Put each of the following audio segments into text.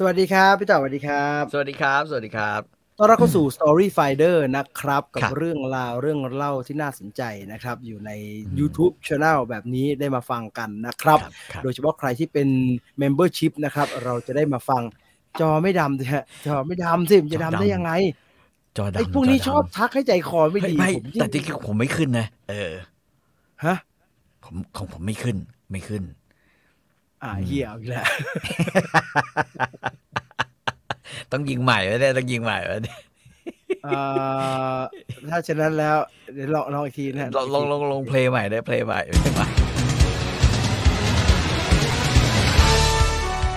สวัสดีครับพี่ต่อสวัสดีครับ สวัสดีครับ สวัสดีครับต้อนรับเข้าสู่ Story Finder นะครับ กับครับเรื่องราวเรื่องเล่าที่น่าสนใจนะครับ อยู่ใน YouTube Channel แบบนี้ได้มาฟังกันนะครับครับโดยเฉพาะใครที่เป็น Membership นะครับ เราจะได้มาฟังจอไม่ดำสิฮะจอไม่ดำสิมันจะดำได้ยังไง จอดำไอ้พวกนี้จชอบทักให้ใจคอไม่ไม่ดีไม่ผมยิ่งแต่ที่ผมไม่ขึ้นนะ เออฮะผมของผมไม่ขึ้นไม่ขึ้น อ่าเหี้ยเอาอีกแล้วต้องยิงใหม่ไว้เนี่ยต้องยิงใหม่ไว้เนี่ยอ่าถ้าฉะนั้นแล้วเดี๋ยวลองลองอีกทีนะฮะลองลองลองลองเพลงใหม่ได้เพลงใหม่เพลงใหม่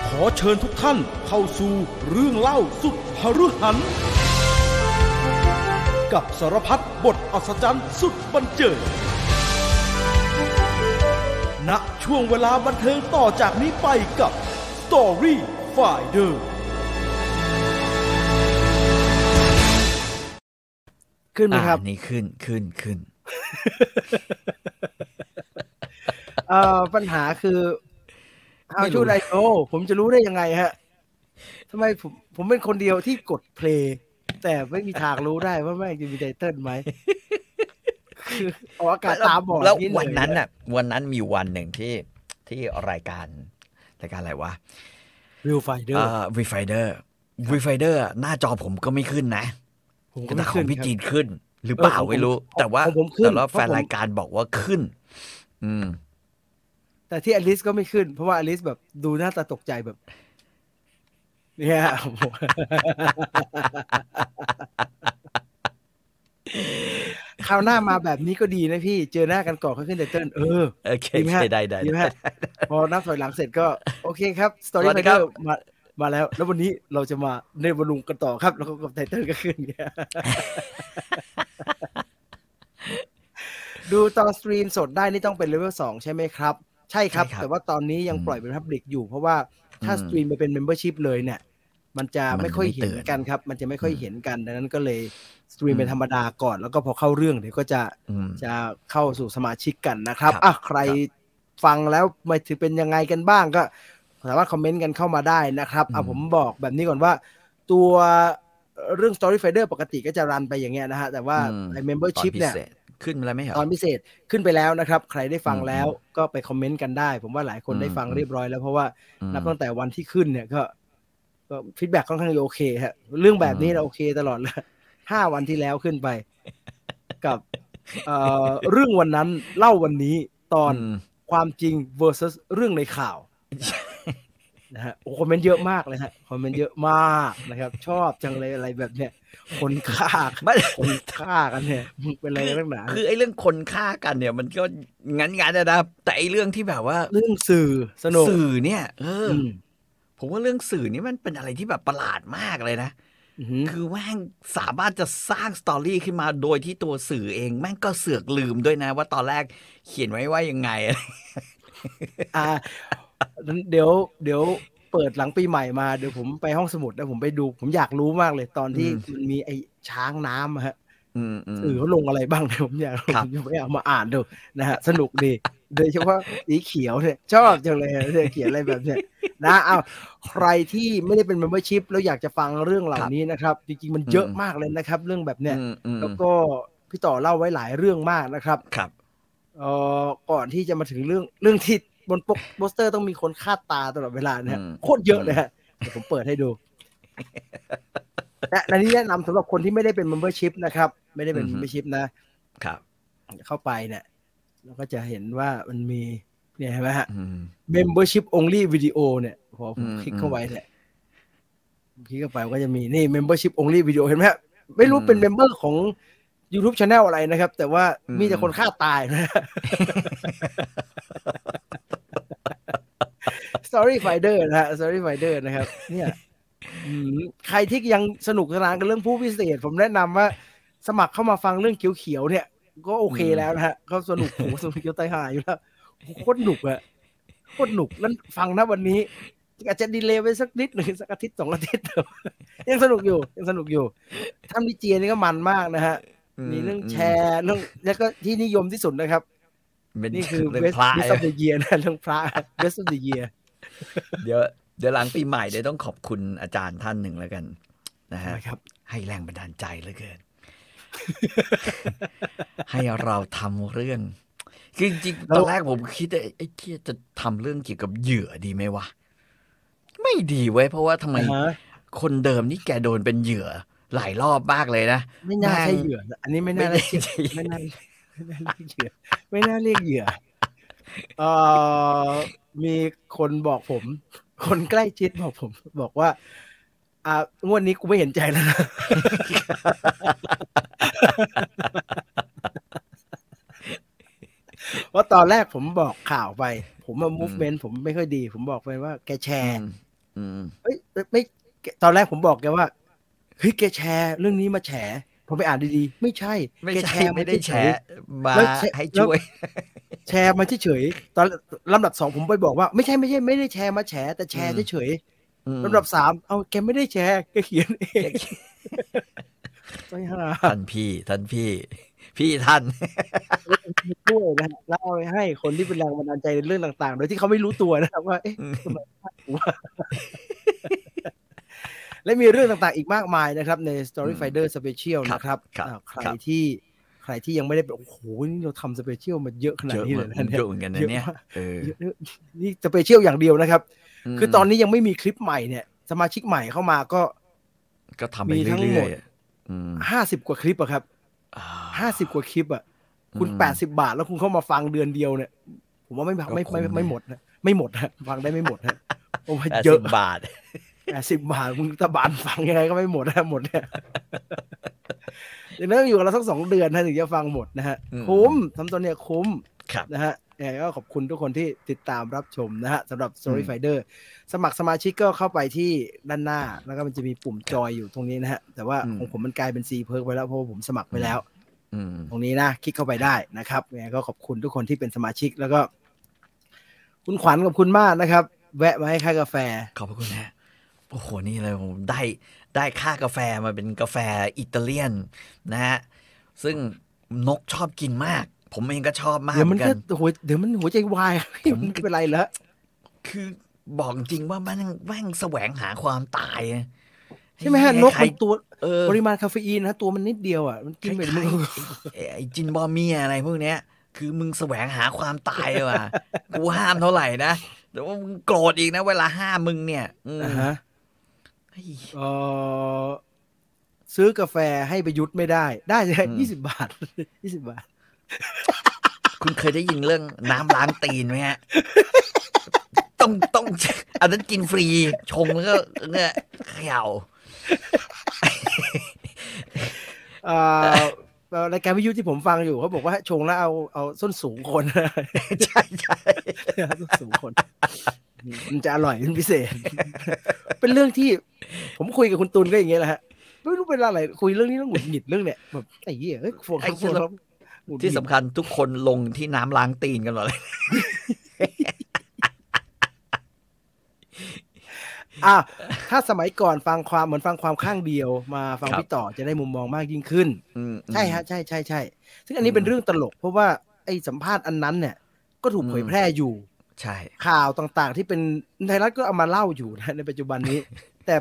ขอเชิญทุกท่านเข้าสู่เรื่องเล่าสุดหฤหัน กับสารพัดบทอัศจรรย์สุดบันเจิด ณช่วงเวลาบันเทิงต่อจากนี้ไปกับ Story Finder ขึ้นไหมครับอ่านี่ขึ้นขึ้นขึ้นเอ่อปัญหาคือ how should I know ผมจะรู้ได้ยังไงฮะทำไมผมผมเป็นคนเดียวที่กดเพลงแต่ไม่มีทางรู้ได้ว่าแม่งจะมีไตเติ้ลไหม คือเอาอากาศตามบอกแล้วนี่เลยวันนั้นน่ะ วันนั้นมีวันหนึ่งที่ที่รายการรายการอะไรวะวิวไฟเดอร์อ่าวีไฟเดอร์วีไฟเดอร์หน้าจอผมก็ไม่ขึ้นนะผมก็แต่ไม่ขอขึ้งนพี่ครับจีนขึ้น หรือเปล่าเออของผมไม่รู้ แต่ว่าของผมขึ้นแต่ว่าเพราะแฟนผมรายการบอกว่าขึ้น อืม แต่ที่อลิสก็ไม่ขึ้น เพราะว่าอลิสแบบดูหน้าตาตกใจแบบเนี่ย คราวหน้ามาแบบนี้ก็ดีนะพี่ เจอหน้ากันก่อนค่อยขึ้นไตเติ้ลเออโอเคดีไหมฮะได้ได้ดีไหมได้ฮะพอนับถอยหลังเสร็จก็โอเคครับสตอสรี่วัสไฟดีเดครัอบร์มามาแล้ว แล้ววันนี้เราจะมาเนบลุงกันต่อครับ แล้วก็ไตเติ้ลก็ขึ้นเนี่ยดูตอนสตรีมสดได้นี่ต้องเป็นเลเวลสองใช่ไหมครับ ใช่ครับใช่ครับแต่ว่าตอนนี้ยังอืมปล่อยเป็นพับลิกอยู่ เพราะว่าถ้าอืมสตรีมไปเป็นเมมเบอร์ชิพเลยเนี่ย มันจะมันไม่ค่อยไม่เห็นเตือนกันครับ มันจะไม่ค่อยอืมเห็นกัน ดังนั้นก็เลยสตรีมอืมเป็นธรรมดาก่อน แล้วก็พอเข้าเรื่องเดี๋ยวก็จะอืมจะเข้าสู่สมาชิกกันนะครับครับอะใครครับฟังแล้วมาถือเป็นยังไงกันบ้างก็สามารถคอมเมนต์กันเข้ามาได้นะครับอะอืมผมบอกแบบนี้ก่อนว่า ตัวเรื่อง Story Finder ปกติก็จะรันไปอย่างเงี้ยนะฮะ แต่ว่าอืมไอ้ Membership ตอพิเนี่ยศษขึ้นมาแล้วไม่เหรอตอนพิเศษขึ้นไปแล้วนะครับ ใครได้ฟังอืมแล้วก็ไปคอมเมนต์กันได้ ผมว่าหลายคนอืมได้ฟังอืมเรียบร้อยแล้วเพราะว่าอืมนับตั้งแต่วันที่ขึ้นเนี่ยก็ ก็ฟีดแบ็กค่อนข้างจะโอเคฮะเรื่องแบบนี้อืมเราโอเคตลอดเลยห้าวันที่แล้วขึ้นไป กับเอ่อเรื่องวันนั้นเล่าวันนี้ตอนมความจริง versus เรื่องในข่าวนะฮะโอ้คอมเมนต์เยอะมากเลยฮะคอมเมนต์เยอะมากนะครับ ชอบจังเลยอะไรแบบเนี้ยคนฆ่าไม่คนฆ่ากันเนี่ยเป็นอะไรกันนักหนาคือไอ้เรื่องคนฆ่ากันเนี่ย มันก็งั้นงั้นนะแต่ไอ้เรื่องที่แบบว่า เรื่องสื่อสนุกสื่อเนี่ย เอออม ผมว่าเรื่องสื่อนี่มันเป็นอะไรที่แบบประหลาดมากเลยนะอือหือคือแม่งสามารถจะสร้างสตอรี่ขึ้นมาโดยที่ตัวสื่อเองแม่งก็เสือกลืมด้วยนะ ว่าตอนแรกเขียนไว้ว่ายังไงอ่าเดี๋ยว เดี๋ยวเปิดหลังปีใหม่มาเดี๋ยวผมไปห้องสมุดแล้วผมไปดู ผมอยากรู้มากเลยตอนที่อืมมันมีไอ้ช้างน้ำอะฮะอืมอืมสื่อเขาลงอะไรบ้างเนี่ยผมอยากครับผมจะไปเอามาอ่านดูนะฮะสนุกดี โดยเฉพาะสีเขียวเนี่ยชอบจังเลยอะเนี่ยเขียนอะไรแบบเนี้ยนะเอาใครที่ไม่ได้เป็น membership แล้วอยากจะฟังเรื่องเหล่านี้นะครับ จริงๆมันเยอะมากเลยนะครับ เรื่องแบบเนี้ยอืมอืมแล้วก็พี่ต่อเล่าไว้หลายเรื่องมากนะครับครับเอ่อก่อนที่จะมาถึงเรื่องเรื่องที่บนปกโปสเตอร์ต้องมีคนคาดตาตลอดเวลานะฮะอืมโคตรเยอะเลยฮะเดี๋ยวผมเปิดให้ดูและและนี่แนะนำสำหรับคนที่ไม่ได้เป็น membership นะครับ ไม่ได้เป็น membership นะครับ เข้าไปเนี่ย เราก็จะเห็นว่ามันมีเนี่ยเห็นไหมฮะอืม membership only video เนี่ยพอผมอืมคลิกเข้าไปเนี่ยคลิกเข้าไปก็จะมีนี่ membership only video เห็นไหมฮะไม่รู้อืมเป็น member ของ YouTube Channel อะไรนะครับ แต่ว่าอืมมีแต่คนฆ่าตายนะ Story Finder นะฮะ Story Finder นะครับ เนี่ยอืมใครที่ยังสนุกสนานกับเรื่องผู้พิเศษ ผมแนะนำว่าสมัครเข้ามาฟังเรื่องเขียวๆเนี่ย ก็โอเคอืมแล้วนะฮะ ก็สนุกโหสนุกเกียวไตายหายอยู่แล้วโคตรหนุกอะโคตรหนุกแล้วฟังนะวันนี้อาจจะดีเลย์ไปสักนิดหนึ่งสักอาทิตย์สองอาทิตย์แต่ว่ายังสนุกอยู่ยังสนุกอยู่ทำดิเจียนี่ก็มันมากนะฮะ มีเรื่องแชร์เรื่องแล้วก็ที่นิยมที่สุดนะครับเป็นนี่คือเรื่อง best พระ best of the year นะเรื่องพระ best of the year เดี๋ยวเดี๋ยวหลังปีใหม่เดี๋ยวต้องขอบคุณอาจารย์ท่านหนึ่งแล้วกันนะฮะครับให้แรงบันดาลใจเหลือเกิน ให้เราทำเรื่องคือจริงๆแล้วตอนแรกผมคิดว่าไอ้เคียจะทำเรื่องเกี่ยวกับเหยื่อดีไหมวะไม่ดีเว้ยเพราะว่าทำไมอ่าฮะคนเดิมนี่แกโดนเป็นเหยื่อหลายรอบมากเลยนะไม่น่าแม่งใช่เหยื่อนะอันนี้ไม่น่าไม่เรียกใช่ไม่น่าไม่น่าเรียกเหยื่อ ไม่น่าเรียกเหยื่อเอ่อมีคนบอกผม คนใกล้ชิดบอกผม บอกว่า อ่างวดนี้กูไม่เห็นใจแล้วนะเพราะตอนแรกผมบอกข่าวไป ผมมา movement ผมไม่ค่อยดี ผมบอกไปว่าแกแชร์อืมเอ้ยไม่ไม่แกตอนแรกผมบอกแกว่าเฮ้ยแกแชร์เรื่องนี้มาแฉผมไปอ่านดีๆ ไม่ใช่ ไม่แกใช่ไม่ได้แฉมาแล้วแชร์ให้ช่วย แชร์มาเฉยๆตอนลำดับสองผมไปบอกว่า ไม่ใช่ไม่ใช่ไม่ได้แชร์มาแฉแต่แชร์อืมเฉยอืมๆ ลำดับสามเอาแกไม่ได้แชร์แกเขียนเองไม่ห่าท่านพี่ ท่านพี่ พี่ท่านด้วยนะฮะแล้วเอาไปให้คนที่เป็นแรงบันดาลใจในเรื่องต่าง ๆ โดยที่เขาไม่รู้ตัวนะครับว่าเอ๊ะทำไมพลาดหัวและมีเรื่องต่างๆ อีกมากมายนะครับ ใน Story Finder Special ครับนะครับครับอ่าใครครับที่ใครที่ยังไม่ได้แบบโอ้โหนี่เราทำ Special มาเยอะขนาดเยอะนี้เหเลมือยนนะเนี่ยเยอะเหมือนกันนะเนี่ยเยอะมากเออเยอะเยอะนี่ Special อย่างเดียวนะครับม คือตอนนี้ยังไม่มีคลิปใหม่เนี่ย สมาชิกใหม่เข้ามาก็ ก็ทำไปมีทั้งเรื่หมอดยๆอะอืมห้าสิบกว่าคลิปอะครับอ่าห้าสิบกว่าคลิปอะคุณอืมแปดสิบาทแล้วคุณเข้ามาฟังเดือนเดียวเนี่ย ผมว่าไม่ไม่ไม่ก็คุ้มไม่ไม่หมดนะไม่หมดนะฟังได้ไม่หมดนะโอ้ยแปดเยสิอะบบาทแปดสิบบาทมึงตะบานฟังยังไงก็ไม่หมดนะหมดเนี่ยอย่างนั้นต้องอยู่กับเราสักสองเดือนนะถึงจะฟังหมดนะฮะอืมคุ้มทำตัวเนี่ยคุ้มครับนะฮะ ยังไงก็ขอบคุณทุกคนที่ติดตามรับชมนะฮะสำหรับ Story อืม Finder สมัครสมาชิกก็เข้าไปที่ด้านหน้า แล้วก็มันจะมีปุ่มจอยอยู่ตรงนี้นะฮะ แต่ว่าอืมของผมมันกลายเป็น C เพิร์กไปแล้วเพราะว่าผมสมัครไปแล้วอืมตรงนี้นะ คลิกเข้าไปได้นะครับยังไงก็ขอบคุณทุกคนที่เป็นสมาชิกแล้วก็ คุณขวัญขอบคุณมากนะครับ แวะมาให้ค่ากาแฟ ขอบพระคุณนะโอ้โหนี่เลยผมได้ได้ค่ากาแฟมาเป็นกาแฟอิตาเลียนนะฮะซึ่งนกชอบกินมาก ผมเองก็ชอบมากเดี๋ยวเหมัมืนอนกัก็นโอ้ยเดี๋ยวมันหัวใจวายผมมันไม่เป็นไรแล้วคือบอกจริงว่ามันแม่งแสวงหาความตายอะใช่ไหมฮะนกใครมันตัวเออปริมาณคาเฟอีนนะตัวมันนิดเดียวอะมันกินไปคมึล้างยๆไอ้ไอ้จินบอมเมียอะไรพวกเนี้ย คือมึงแสวงหาความตายว่ะกูห้ามเท่าไหร่นะแต่ว่ามึงโกรธอีกนะ เวลาห้ามมึงเนี่ยอืมอ่าฮะเฮ้ยเออซื้อกาแฟให้ประยุทธ์ไม่ได้ ได้ใช่อืมยี่สิบบาทยี่สิบบาท คุณเคยได้ยินเรื่องน้ำล้างตีนไหมฮะ ต้องต้อง อันนั้นกินฟรี ชงแล้วก็เนี่ยเขย่าเอ่อเอ่อรายการวิทยุที่ผมฟังอยู่เขาบอกว่าชงแล้วเอาเอาส้นสูงคน ใช่ใช่ส้นสูงคน มันจะอร่อยเป็นพิเศษ เป็นเรื่องที่ ผมคุยกับคุณตุลก็อย่างเงี้ยแหละฮะไม่รู้เป็นอะไรคุยเรื่องนี้ต้องหงุดหงิดเรื่องเนี่ยแบบไอ้เหี้ยเฮ้ยโฟนไอ้โฟเหี้ยนแล้วหงุดหงิดที่สำคัญทุกคนลงที่น้ำล้างตีนกันหมดเลยอะถ้าสมัยก่อนฟังความเหมือนฟังความข้างเดียวมาฟังครับพี่ต่อจะได้มุมมองมากยิ่งขึ้นอืมใช่ฮะใช่ใช่ใช่ซึ่งอันนี้อืมเป็นเรื่องตลก เพราะว่าไอ้สัมภาษณ์อันนั้นเนี่ย ก็ถูกอืมเผยแพร่อยู่ ใช่ ข่าวต่างๆ ที่เป็นไทยรัฐก็เอามาเล่าอยู่นะในปัจจุบันนี้ แต่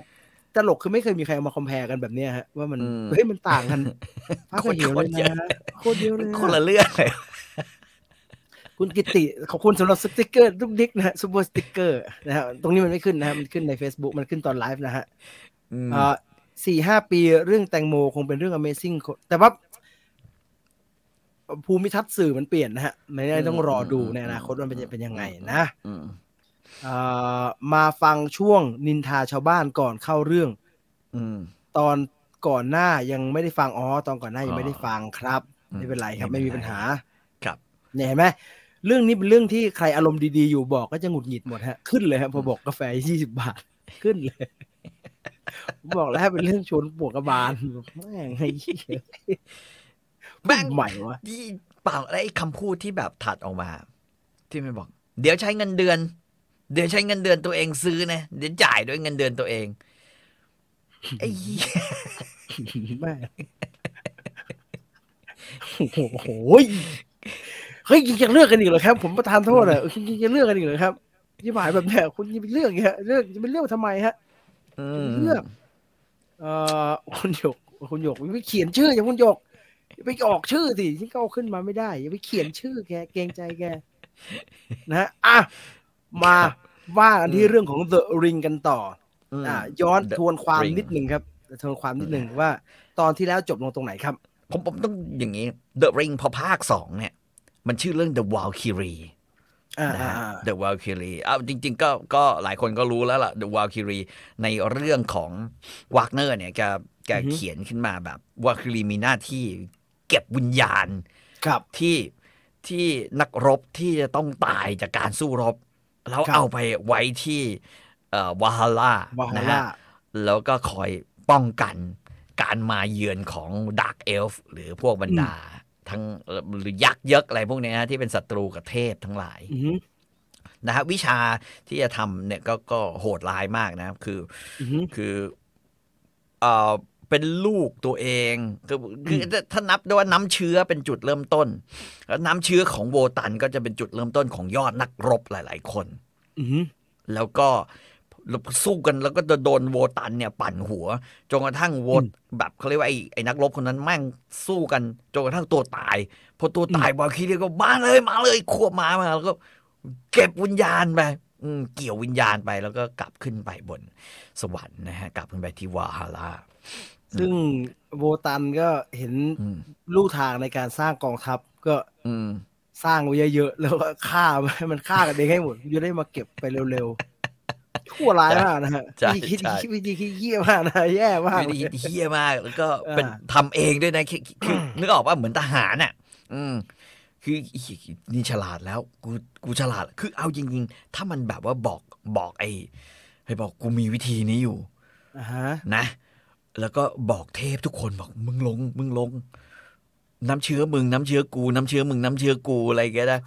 ตลกคือไม่เคยมีใครเอามาคอมเพลกันแบบเนี้ยฮะว่ามันเฮ้ยมันต่างกันฟ้ากับเหวเลยนะโคตรเยอะเลยคนนะละเรื่องเลยคุณกิติขอบคุณสำหรับสติกเกอร์ทุกดิ๊กนะฮะ Super Sticker นะฮะตรงนี้มันไม่ขึ้นนะฮะมันขึ้นใน Facebook มันขึ้นตอนไลฟ์นะฮะอืมอ่าสี่ห้าปีเรื่องแตงโมคงเป็นเรื่อง Amazing แต่ว่าภูมิทัศน์สื่อมันเปลี่ยนนะฮะไม่ได้ต้องรอดูในอนาคตว่ามันจะเป็นยังไงนะอื มอ่ามาฟังช่วงนินทาชาวบ้านก่อนเข้าเรื่องอืมตอนก่อนหน้ายังไม่ได้ฟังอ๋อตอนก่อนหน้ายังอ๋อไม่ได้ฟังครับอืมไม่เป็นไรครับ ไม่ไม่เป็นไรมีปัญหา ครับเนี่ยเห็นไหมเรื่องนี้เป็นเรื่องที่ใครอารมณ์ดีๆอยู่บอกก็จะหงุดหงิดหมดฮะ ขึ้นเลยครับพอบอกกาแฟยี่สิบบาท ขึ้นเลยผมบอกแล้วเป็นเรื่องชวนปวดกระบาลแม่งไอ้เหี้ยแม่งใหม่วะที่เปล่าแล้วไอ้คำพูดที่แบบถัดออกมา ที่มันบอก เดี๋ยวใช้เงินเดือน เดี๋ยวใช้เงินเดือนตัวเองซื้อนะเดี๋ยวจ่ายด้วยเงินเดือนตัวเองไอ้เหี้ยแม่งโอ้โหเฮ้ยยังจะเลือกกันอีกเหรอครับ ผมประทานโทษอะยังจะเลือกกันอีกเหรอครับยี่หมายแบบเนี้ยคุณจะไปเลือกเงี้ยเลือกจะไปเลือกทำไมฮะอืจะมไปเลือก เอ่อคุณหยกคุณหยกอย่าไปเขียนชื่ออย่าคุณหยกอย่าไปออกชื่อสิที่เขาเอาขึ้นมาไม่ได้อย่าไปเขียนชื่อแกเกรงใจแกนะฮะอะ มาว่ากันที่เรื่องของ The Ring กันต่อมอ่า ย้อน The ทวนความ Ring นิดหนึ่งครับทวนความนิดหนึ่งว่า ตอนที่แล้วจบลงตรงไหนครับ ผมผมต้องอย่างนี้ The Ring พอภาคสองเนี่ย มันชื่อเรื่อง The Valkyrie อ่านะอ่าฮะอ่า The Valkyrie เอาจริง ๆ ก็ก็หลายคนก็รู้แล้วล่ะ The Valkyrie ในเรื่องของวากเนอร์เนี่ยแกแกอือฮึเขียนขึ้นมาแบบ Valkyrie มีหน้าที่เก็บวิญญาณครับที่ที่นักรบที่จะต้องตายจากการสู้รบ แล้วครับเอาไปไว้ที่เอ่อวาฮาร่าวาฮานะร่าฮะแล้วก็คอยป้องกันการมาเยือนของด a r k กเอลฟ์หรือพวกบรรดา ทั้งเอ่อหรือยักษ์เยกอะไรพวกเนี้ยนะที่เป็นศัตรูกับเทพทั้งหลายอือหือนะฮะวิชาที่จะทำเนี่ยก็ก็โหดร้ายมากนะ คืออือหือคือเอ่อ เป็นลูกตัวเองคือคือถ้านับด้วยว่าน้ำเชื้อเป็นจุดเริ่มต้นแล้วน้ำเชื้อของโวตันก็จะเป็นจุดเริ่มต้นของยอดนักรบหลาย ๆ คนอือหือแล้วก็สู้กันแล้วก็จะโดนโวตันเนี่ยปั่นหัวจนกระทั่งโวตแบบเขาเรียกว่าไอ้ไอ้นักรบคนนั้นแม่งสู้กันจนกระทั่งตัวตายพอตัวตายวาคิรีก็มาเลยมาเลยควบมามาแล้วก็เก็บวิญญาณไปอืมเกี่ยววิญญาณไปแล้วก็กลับขึ้นไปบนสวรรค์นะฮะ กลับขึ้นไปที่วาฮาร่า ซึ่งโบตันก็เห็นอืมลู่ทางในการสร้างกองทัพก็อืมสร้างไว้เยอะๆ แล้วก็ฆ่ามันมันฆ่ากันเองให้หมดจะได้มาเก็บไปเร็วๆชั่วร้ายมากนะฮะใช่วิธีคิดใช่วิธีคิดเยี่ยมากนะแย่มากวิเลยธีเฮี้ยมาก แล้วก็อ่าเป็นทำเองด้วยนะคือคือนึกออกว่าเหมือนทหารอะ อืมคือนี่ฉลาดแล้ว กูกูฉลาด คือเอาจริงๆ ถ้ามันแบบว่าบอกบอกไอ้ให้บอกกูมีวิธีนี้อยู่อ่าฮะนะ แล้วก็บอกเทพทุกคนบอกมึงลง มึงลง น้ำเชื้อมึงน้ำเชื้อกู น้ำเชื้อมึงน้ำเชื้อกูอะไรอย่างเงี้ยนะ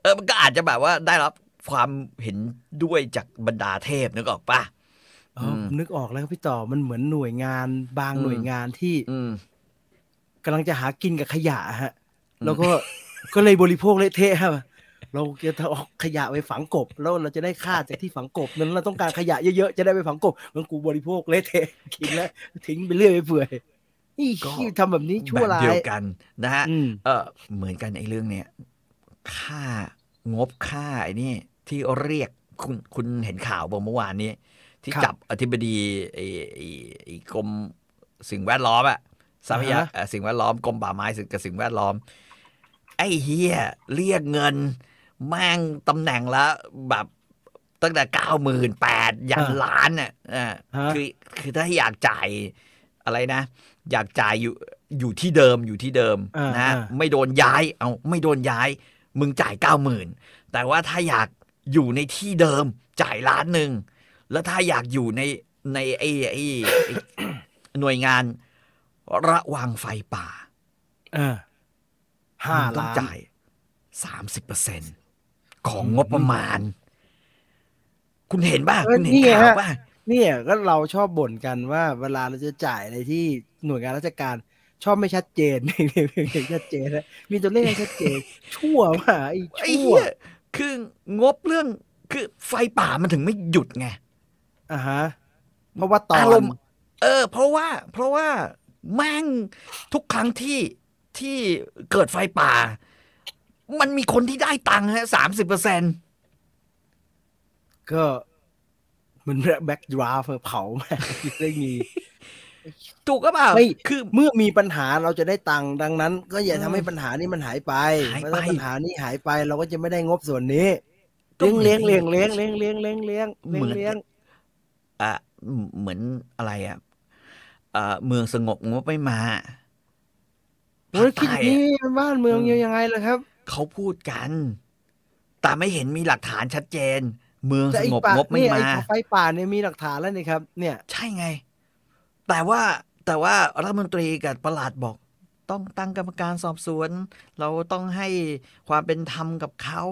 เออมันก็อาจจะแบบว่าได้รับความเห็นด้วยจากบรรดาเทพนึกออกปะอ๋อผมนึกออกแล้วครับพี่ต่อมันเหมือนหน่วยงานบางอืมหน่วยงานที่อืมกำลังจะหากินกับขยะฮะ แล้วก็ก็เลยบริโภคเละเทะครับ เราจะเอาขยะไปฝังกบ แล้วเราจะได้ค่าจากที่ฝังกบนั้นเราต้องการขยะเยอะๆจะได้ไปฝังกบงั้นกูบริโภคเละเทะกินแล้วทิ้งไปเรื่อยไปเปื่อยนี่ก็ขี้ทำแบบนี้ชั่วแบบร้าเดียยวกันนะฮะอืมเออเหมือนกันไอ้เรื่องเนี้ยค่างบค่าไอ้นี่ที่เรียกคุณคุณเห็นข่าวบอกเมื่อวานนี้ ที่ครับจับอธิบดีไอ้ไอ้ไอ้กรมสิ่งแวดล้อมอะทรัพยาอ่าฮะเอ่อสิ่งแวดล้อมกรมป่าไม้สิ่งกับสิ่งแวดล้อม ไอ้เฮียเรียกเงิน แม่งตำแหน่งละแบบตั้งแต่เก้าหมื่นแปดยันล้านน่ะอ่าฮะคือคือถ้าอยากจ่ายอะไรนะ อยากจ่ายอยู่อยู่ที่เดิมอยู่ที่เดิมอ่านะอ่าไม่โดนย้าย เอาไม่โดนย้าย มึงจ่ายเก้าหมื่นแต่ว่าถ้าอยากอยู่ในที่เดิมจ่ายล้านหนึ่งแล้วถ้าอยากอยู่ในในไอ้ไอ้ไอ้หน่วยงาน ระวังไฟป่าเออห้ามึงต้องล้านจ่ายสามสิบเปอร์เซ็น ของงบประมาณ คุณเห็นป่ะเออคุณเห็นนี่ไงข่าวฮะป่ะเนี่ยก็เราชอบบ่นกันว่าเวลาเราจะจ่ายอะไรที่หน่วยงานราชการชอบไม่ชัดเจนไม่ชัดเจนนะมีตัวเลขให้ชัดเจน ชั่วมากไอ้ไอ้ชั่วเหี้ยคืองบเรื่องคือไฟป่ามันถึงไม่หยุดไงอ่าฮะเพราะว่าตออารนมณ์เออ เพราะว่า เพราะว่าแม่งทุกครั้งที่ที่เกิดไฟป่า มันมีคนที่ได้ตังค์ฮะสามสิบเปอร์เซ็นก็เหมันแบ็กดราฟเผาแม่งได้มีถูกก็เปล่าไม่คือเมื่อมีปัญหาเราจะได้ตังค์ดังนั้น ก็อย่าเออทำให้ปัญหานี้มันหายไปหายไปเมื่อปัญหานี้หายไปเราก็จะไม่ได้งบส่วนนี้ก็เลี้ยงเหมืเลี้ยอนงเลี้ยงเลี้ยงเลี้ยงเลี้ยงเลี้ยงเลี้ยงเหมือนเลี้ยงอะเหมือนอะไรอะอ่าเมืองสงบงบไม่มาโอ้ยคิดภาอย่างใต้นี้อะบ้านเมืองอืมยังไงล่ะครับ เขาพูดกัน แต่ไม่เห็นมีหลักฐานชัดเจน เมืองแต่สไอ้งบป่างบไม่เนี่ยมาไอ้ไฟป่าเนี่ยมีหลักฐานแล้วนี่ครับ เนี่ย ใช่ไง แต่ว่าแต่ว่ารัฐมนตรีกับประหลัดบอก ต้องตั้งกรรมการสอบสวน เราต้องให้ความเป็นธรรมกับเขา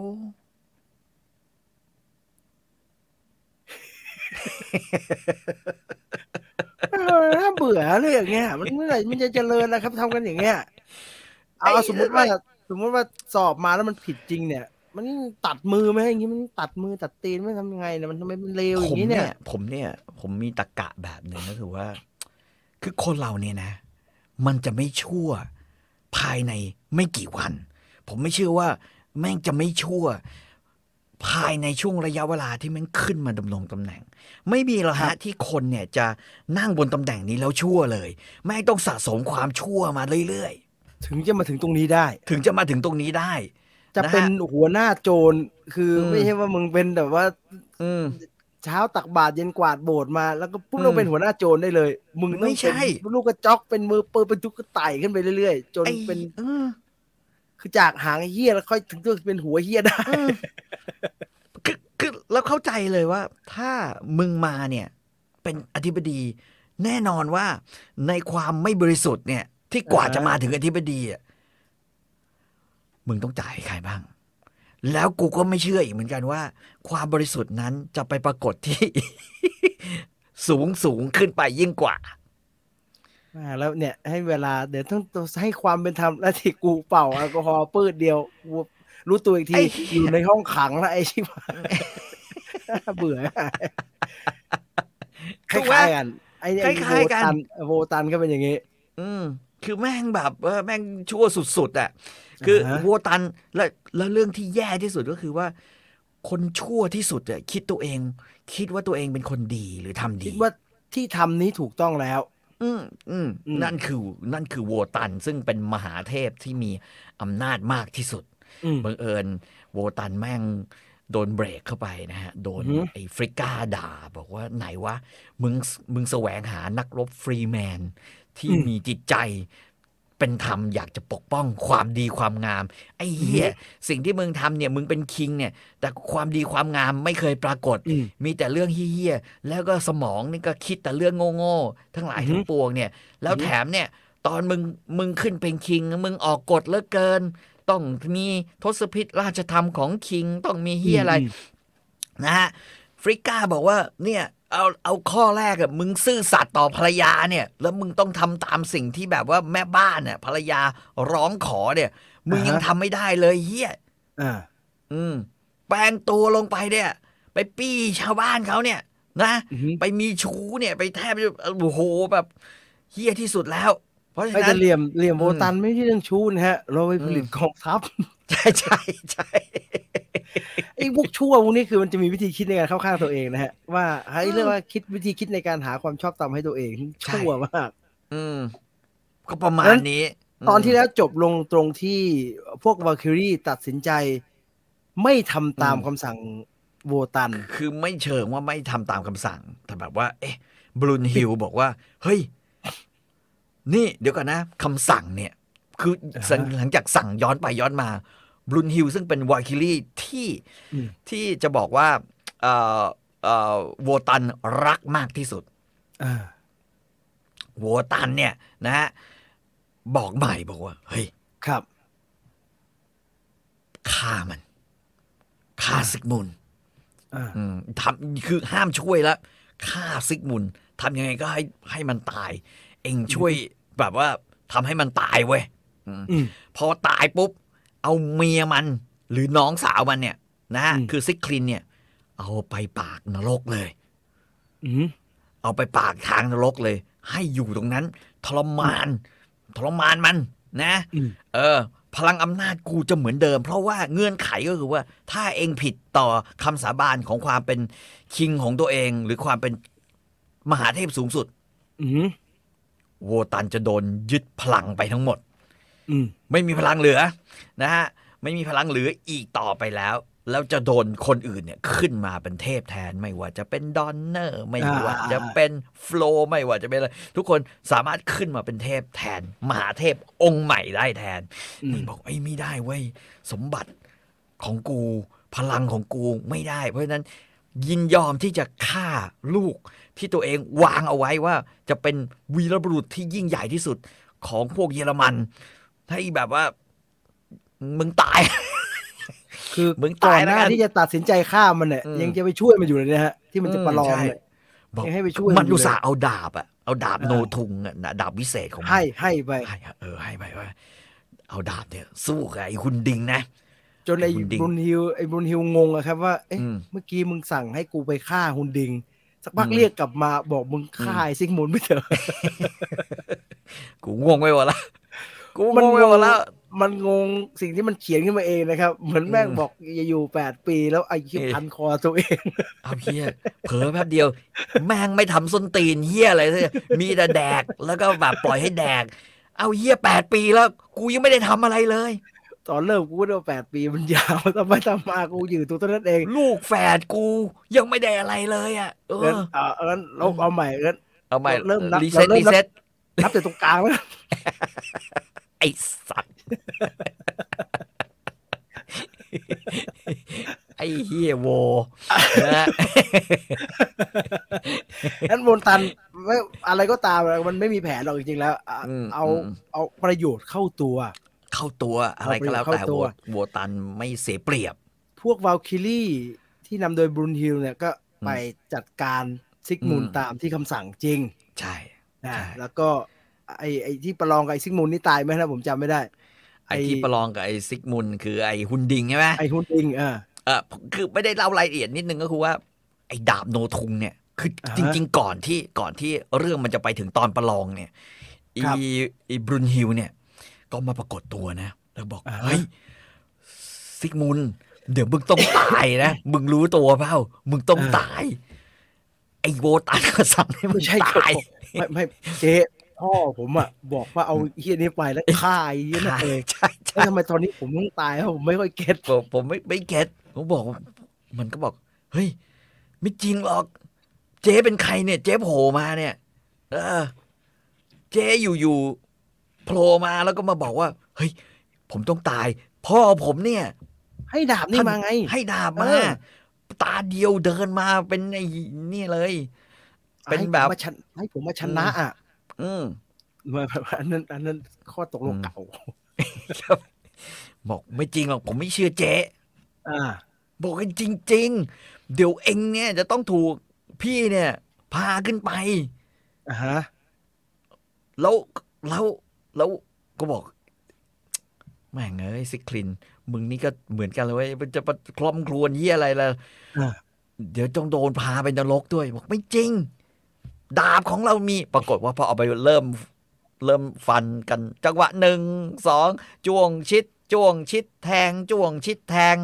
เออน่าเบื่อเลยอย่างเงี้ย มันเมื่อไหร่มันจะเจริญนะครับทำกันอย่างเงี้ย เอาไอ้สมมติว่า สมมติว่าสอบมาแล้วมันผิดจริงเนี่ย มันนี่ตัดมือไหมอย่างงี้มันตัดมือตัดตีนไม่ทำยังไงเนี่ยมันทำไมมันเลวอผย่ามงนี้เนี่เนี่ยยผมเนี่ย ผมมีตะกะแบบหนึ่งก็คือว่า คือคนเราเนี่ยนะ มันจะไม่ชั่วภายในไม่กี่วัน ผมไม่เชื่อว่า แม่งจะไม่ชั่วภายในช่วงระยะเวลาที่แม่งขึ้นมาดำรงตำแหน่ง ไม่มีหรอกฮะที่คนเนี่ยจะนั่งบนตำแหน่งนี้แล้วชั่วเลยแม่งต้องสะสมความชั่วมาเรื่อย ถึงจะมาถึงตรงนี้ได้ๆถึงจะมาถึงตรงนี้ได้ จะนะฮะเป็นหัวหน้าโจรคืออมไม่ใช่ว่ามึงเป็นแบบว่า อืมเช้าตักบาตรเย็นกวาดโบสถ์มาแล้วก็ปุ๊บอืมเราเป็นหัวหน้าโจรได้เลย มึงต้องไม่ใช่เป็นลูกกระจอกเป็นมือปืนเป็นทุกกระไต่ขึ้นไปเรื่อยๆจนไอ้เป็นเออคือจากหางไอ้เฮียแล้วค่อยถึงจะเป็นหัวเฮียได้เออคือคือเราเข้าใจเลยว่า ถ้ามึงมาเนี่ย เป็นอธิบดี แน่นอนว่าในความไม่บริสุทธิ์เนี่ย ที่กว่าอ่าฮะจะมาถึงอธิบดีอะมึงต้องจ่ายให้ใครบ้าง แล้วกูก็ไม่เชื่ออีกเหมือนกันว่า ความบริสุทธิ์นั้นจะไปปรากฏที่ สูงสูงขึ้นไปยิ่งกว่าอ่าแล้วเนี่ย ให้เวลาเดี๋ยวต้องให้ความเป็นธรรมและที่กูเป่าแอลกอฮอล์ปืดเดียวกูรู้ตัวอีกทีไอ้อยู่ในห้องขังแล้วไอ้ชิบหายเบื่อคถูกไหมล้ายๆกันไอ้ไอ้คล้ายๆกันโวตันโวตันก็เป็นอย่างงี้ อืม คือแม่งแบบเออแม่งชั่วสุดๆอะคืออาฮะวัวตันแล้วแล้วเรื่องที่แย่ที่สุดก็คือว่า คนชั่วที่สุดอะคิดตัวเอง คิดว่าตัวเองเป็นคนดีหรือทำดีคิดว่าที่ทำนี้ถูกต้องแล้วอืมอืมอืมนั่นคือนั่นคือวัวตันซึ่งเป็นมหาเทพที่มีอำนาจมากที่สุดอืมบังเอิญโวตันแม่งโดนเบรกเข้าไปนะฮะ โดนอือหือไอ้ฟริก้าด่า บอกว่าไหนวะ มึงมึงแสวงหานักรบฟรีแมน ที่มีจิตใจเป็นธรรมอยากจะปกป้องความดีความงาม ไอ้เหี้ยสิ่งที่มึงทำเนี่ยมึงเป็นคิงเนี่ย แต่ความดีความงามไม่เคยปรากฏอืมมีแต่เรื่องเฮี้ยๆแล้วก็สมองนี่ก็คิดแต่เรื่องโง่ๆทั้งหลายอือหือทั้งปวงเนี่ย แล้วอือหือแถมเนี่ย ตอนมึงมึงขึ้นเป็นคิง มึงออกกฎเหลือเกิน ต้องมีทศพิธราชธรรมของคิง ต้องมีเฮียอะไร นะฮะ ฟริก้าบอกว่าเนี่ยเอาเอาข้อแรกอะมึงซื่อสัตย์ต่อภรรยาเนี่ย แล้วมึงต้องทำตามสิ่งที่แบบว่าแม่บ้านเนี่ยภรรยาร้องขอเนี่ย มึงอ่าฮะยังทำไม่ได้เลยเฮียอ่าอืม แปลงตัวลงไปเนี่ย ไปปี้ชาวบ้านเขาเนี่ย นะอือหือไปมีชู้เนี่ย ไปแทบจะโอ้โหแบบเฮี้ยที่สุดแล้ว เพราะฉะไม่นั้จะนเหลี่ยมเหลี่ยมอืมโวตันไม่ใช่เรื่องชู้นะฮะ เราไปผลิตอืมกองทัพ ใช่ใช่ใช่ไอ้พวกชั่วพวกนี้คือมันจะมีวิธีคิดในการเข้าข้างตัวเองนะฮะ ว่าให้เรียกว่าคิดวิธีคิดในการหาความชอบธรรมให้ตัวเองชั่วมาก อืมก็ประมาณนั้นนี้ ตอนที่มแล้วจบลงตรงที่พวกวาคิรีตัดสินใจ ไม่ทำตามอืมคำสั่งโวตัน คือไม่เชิงว่าไม่ทำตามคำสั่ง แต่แบบว่า เอ๊ะบรูนฮิลบอกว่า เฮ้ย นี่เดี๋ยวก่อนนะคำสั่งเนี่ย คืออ่าฮะสังหลังจากสั่งย้อนไปย้อนมาบรูนฮิลซึ่งเป็นวาคิลี่ที่อืมที่จะบอกว่าเอ่อเอ่อโวตันรักมากที่สุดอ่าโวตันเนี่ย นะฮะบอกใหม่บอกว่า เฮ้ย ครับฆ่ามันฆ่าซิกมุนอ่าอืมทำคือห้ามช่วยแล้วฆ่าซิกมุนทำยังไงก็ให้ให้มันตาย เองช่วยแบบว่าทำให้มันตายเว้ยอืมอืมพอตายปุ๊บ เอาเมียมัน หรือน้องสาวมันเนี่ย นะอืมคือซิกคลินเนี่ย เอาไปปากนรกเลยอืมเอาไปปากทางนรกเลย ให้อยู่ตรงนั้น ทรมาน ทรมานมัน นะอืมเออ พลังอำนาจกูจะเหมือนเดิม เพราะว่าเงื่อนไขก็คือว่า ถ้าเองผิดต่อคำสาบานของความเป็นคิงของตัวเอง หรือความเป็นมหาเทพสูงสุดอืม โวตันจะโดนยึดพลังไปทั้งหมดอืมไม่มีพลังเหลือนะฮะไม่มีพลังเหลืออีกต่อไปแล้ว แล้วจะโดนคนอื่นเนี่ยขึ้นมาเป็นเทพแทน ไม่ว่าจะเป็นดอนเนอร์ ไม่ว่าจะเป็นโฟลว์ไม่ว่าจะเป็นอะไรทุกคนสามารถขึ้นมาเป็นเทพแทน มหาเทพองค์ใหม่ได้แทนอืมนี่บอกไอ้ยไม่ได้เว้ยสมบัติของกู พลังของกูไม่ได้ เพราะฉะนั้นยินยอมที่จะฆ่าลูก ที่ตัวเองวางเอาไว้ว่าจะเป็นวีรบุรุษที่ยิ่งใหญ่ที่สุดของพวกเยอรมันให้แบบว่ามึงตาย คือมึงก่ตาอยนหแล้วน้ากันที่จะตัดสินใจฆ่ามันเนี่ยอืมยังจะไปช่วยมันอยู่เลยนะฮะที่มันจะประลองใช่เนี่ยบอกยังให้ไปช่วยมันมันอยู่อุตส่าห์เอาดาบอะเอาดาบอ่าโนทุงอะนะดาบวิเศษของมันให้ให้ไปให้อะเออให้ไปว่าเอาดาบเนี่ยสู้กับไอ้คุณดิงนะจนไอ้ฮุนดิงบรุนฮิลไอ้บรุนฮิลงงอะครับว่าเอ๊ะอืมเมื่อกี้มึงสั่งให้กูไปฆ่าฮุนดิง สักพักอืมเรียกกลับมาบอกมึงฆ่าไอ้ซิกมุนไม่เถอะ กูงงไปหมดละกูมังนงไปหมดแล้วมันงงสิ่งที่มันเขียนขึ้นมาเองนะครับ เหมือนแม่งอืมบอกอย่าอยู่แปดปีแล้วไอ้เหี้ยเอ๊ะพันคอตัวเองเอาเฮียเผลอแป๊บเดียว แม่งไม่ทำส้นตีนเฮียอะไรเลยมีแต่แดกแล้วก็แบบปล่อยให้แดก เอาเฮียแปดปีแล้ว กูยังไม่ได้ทำอะไรเลย ตอนเริ่มกูก็ว่าแปดปีมันยาวทำไมทำมากูอยู่ตัวเท่านั้นเอง ลูกแฝดกู ยังไม่ได้อะไรเลยอะเองั้นอเอาเอางั้นเราเอาใหม่งั้นเอาใหม่เริ่มนับรีเซ็ตเราเริ่รีมนับเซ็ตนับแต่ตรงกลางแล้วไอ้สัตว์ไอ้เฮียโวนะฮะงั้นโมนตันไม่อะไรก็ตามมันไม่มีแผนหรอกจริงๆแล้วอะอืมเอาอืมเอาประโยชน์เข้าตัว เข้าตัวอะไรก็แล้วเข้าแต่ตัโววโวตันไม่เสียเปรียบ พวกวาลคิลี่ที่นำโดยบรุนฮิลเนี่ยก็ไปจัดการซิกมุนอืมตามที่คำสั่งจริง ใช่นะใช่แล้วก็ไอไอที่ประลองกับไอซิกมุนนี่ตายไหมนะผมจำไม่ได้ ไอ้ที่ประลองกับไอ้ซิกมุนคือไอ้ฮุนดิงใช่ไหมไอฮุนดิงอ่าเออคือไม่ได้เล่ารายละเอียดนิดนึงก็คือว่า ไอ้ดาบโนทุงเนี่ย คืออ่าจฮะริง ๆ ก่อนที่ก่อนที่เรื่องมันจะไปถึงตอนประลองเนี่ยอีครับอีบรุนฮิลเนี่ย ก็มาปรากฏตัวนะ แล้วบอกอ่าฮะเฮ้ยซิกมุนเดี๋ยวมึงต้องตายนะ มึงรู้ตัวเปล่า มึงต้องตาย ไอ้โวตันก็สั่งให้มึไม่งใช่ตาย ไม่ไม่เจ๊พ่อผมอะบอกว่าเอาเฮียนี้ไปแล้วฆ่าไอ้เฮียนั่นเองใช่แล้วใช่ทำไมตอนนี้ผมต้องตายครับผมไม่ค่อยเก็ตผมผมไม่ไม่เก็ตผมบอกว่ามันก็บอก เฮ้ย ไม่จริงหรอก เจ๊เป็นใครเนี่ย เจ๊โผล่มาเนี่ย เออ เจ๊อยู่อยู่ โผล่มาแล้วก็มาบอกว่า เฮ้ย ผมต้องตาย พ่อผมเนี่ย ให้ดาบนี่มาไง ให้ดาบมาเออตาเดียวเดินมาเป็นไอ้นี่เลย เป็นแบบให้ผมมาชนะให้ผมมาชนะอะอืมมาอันนั้นอันนั้นข้อตกลงอืมเก่าบอกไม่จริงหรอกผมไม่เชื่อเจ๊อ่าบอกกันจริง ๆ เดี๋ยวเองเนี่ย จะต้องถูกพี่เนี่ย พาขึ้นไปอ่าฮะแล้วแล้ว แล้วก็บอก แม่งเอ้ยซิคลิน มึงนี่ก็เหมือนกันเลยเว้ยมันจะมาคลอมครวนเยี่ยอะไรล่ะอ่าเดี๋ยวต้องโดนพาไปนรกด้วย บอกไม่จริง ดาบของเรามี ปรากฏว่าพอเอาไปเริ่ม เริ่มฟันกัน จังหวะหนึ่งสองจ้วงชิดจ้วงชิดแทงจ้วงชิดแทง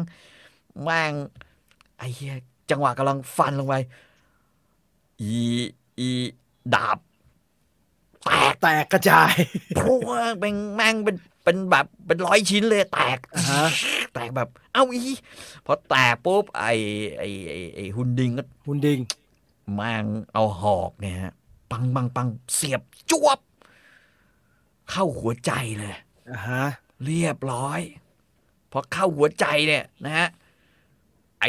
แม่งไอ้เหี้ยจังหวะกำลังฟันลงไปอีอีดาบ แตกแตกกระจายพรวงเป็นแม่งเป็นเป็นแบบเป็นร้อยชิ้นเลยแตกอ่าฮะแตกแบบ เอ้าอีพอแตกปุ๊บไอไอไอไอฮุนดิงก็ฮุนดิงแม่งเอาหอกเนี่ยฮะปังปังปังเสียบจวบ เข้าหัวใจเลยอ่าฮะเรียบร้อยพอเข้าหัวใจเนี่ยนะฮะไอ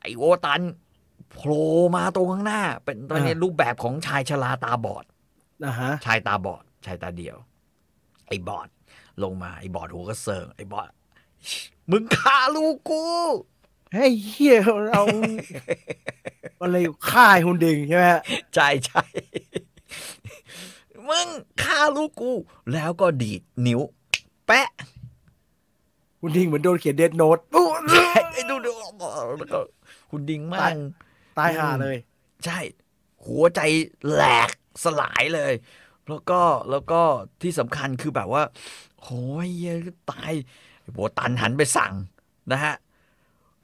ไอโอตันโผล่มาตรงข้างหน้า เป็นตอนนี้รูปแบบของชายชราตาบอด อ่าฮะชายตาบอดชายตาเดียว ไอ้บอดลงมาไอ้บอดหัวก็เสิร์งไอ้บอดมึงฆ่าลูกกูเฮ้ยเฮียเราอะไรฆ่าไอ้ฮุนดิงใช่ไหมฮะใช่ใช่มึงฆ่าลูกกู แล้วก็ดีดนิ้ว แปะฮุนดิงเหมือนโดนเขียนเดดโน้ตปุ๊บไอ้ดูดูแล้วก็คุณดิงแมั่งตายห่าเลย ใช่ หัวใจแหลก สลายเลย แล้วก็แล้วก็ที่สำคัญคือแบบว่าโอ้ยเหี้ยตายโบตันหันไปสั่งนะฮะ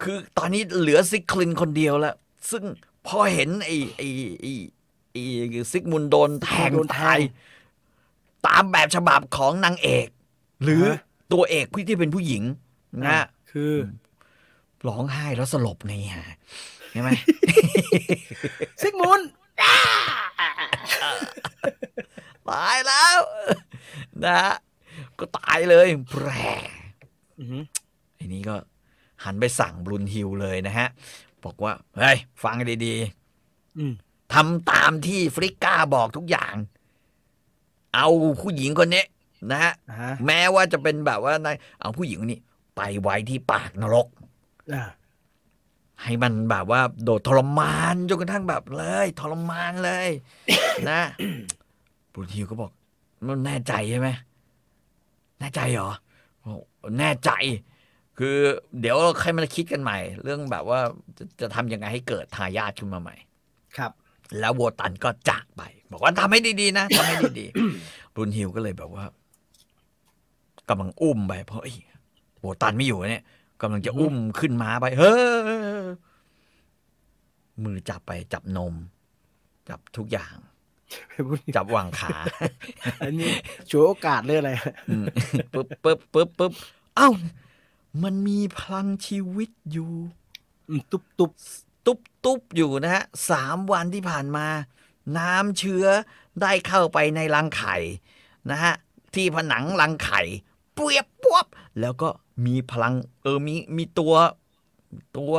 คือตอนนี้เหลือซิกคลินคนเดียวแล้ว ซึ่งพอเห็นไอ้ไอ้ไอ้ไอ้ซิกมุนโดนแทงโดนแทงตาย ตามแบบฉบับของนางเอก หรือฮะตัวเอกที่เป็นผู้หญิงนะคือร้องไห้แล้วสลบไงฮะใช่ไหมซิกมุน ตายแล้ว นะฮะก็ตายเลยแปรอือหือไอ้นี้ก็หันไปสั่งบรุนฮิลเลยนะฮะ บอกว่า เฮ้ย ฟังให้ดีอืมๆทำตามที่ฟริก้าบอกทุกอย่าง เอาผู้หญิงคนนี้นะฮะอ่าฮะแม้ว่าจะเป็นแบบว่านายเอาผู้หญิงคนนี้ ไปไว้ที่ปากนรกอ่า ให้มันแบบว่าโดดทรมานจนกระทั่งแบบเลย ทรมานเลย นะบรูทิวก็บอกมันแน่ใจใช่ไหมแน่ใจเหรอบอกแน่ใจ คือเดี๋ยวเราใครมาคิดกันใหม่ เรื่องแบบว่าจะจะทำยังไงให้เกิดทายาทขึ้นมาใหม่ ครับ แล้วโวตันก็จากไป บอกว่าทำให้ดีๆนะทำให้ดีๆรุนฮิวก็เลยแบบว่ากำลังอุ้มไปเพราะเอ้ยโวตันไม่อยู่เนี่ย กำลังจะอุ้มขึ้นมาไป เฮ้ยมือจับไปจับนม จับทุกอย่าง จับวางขา อันนี้ฉวยโอกาสเลยอะไรอืมปึ๊บปึ๊บปึ๊บปึ๊บเอ้า มันมีพลังชีวิตอยู่อืมตุ๊บตุ๊บตุ๊บตุ๊บอยู่นะฮะสามวันที่ผ่านมา น้ำเชื้อได้เข้าไปในรังไข่นะฮะที่ผนังรังไข่เปียบปวบแล้วก็ มีพลัง เออมีมีตัวตัว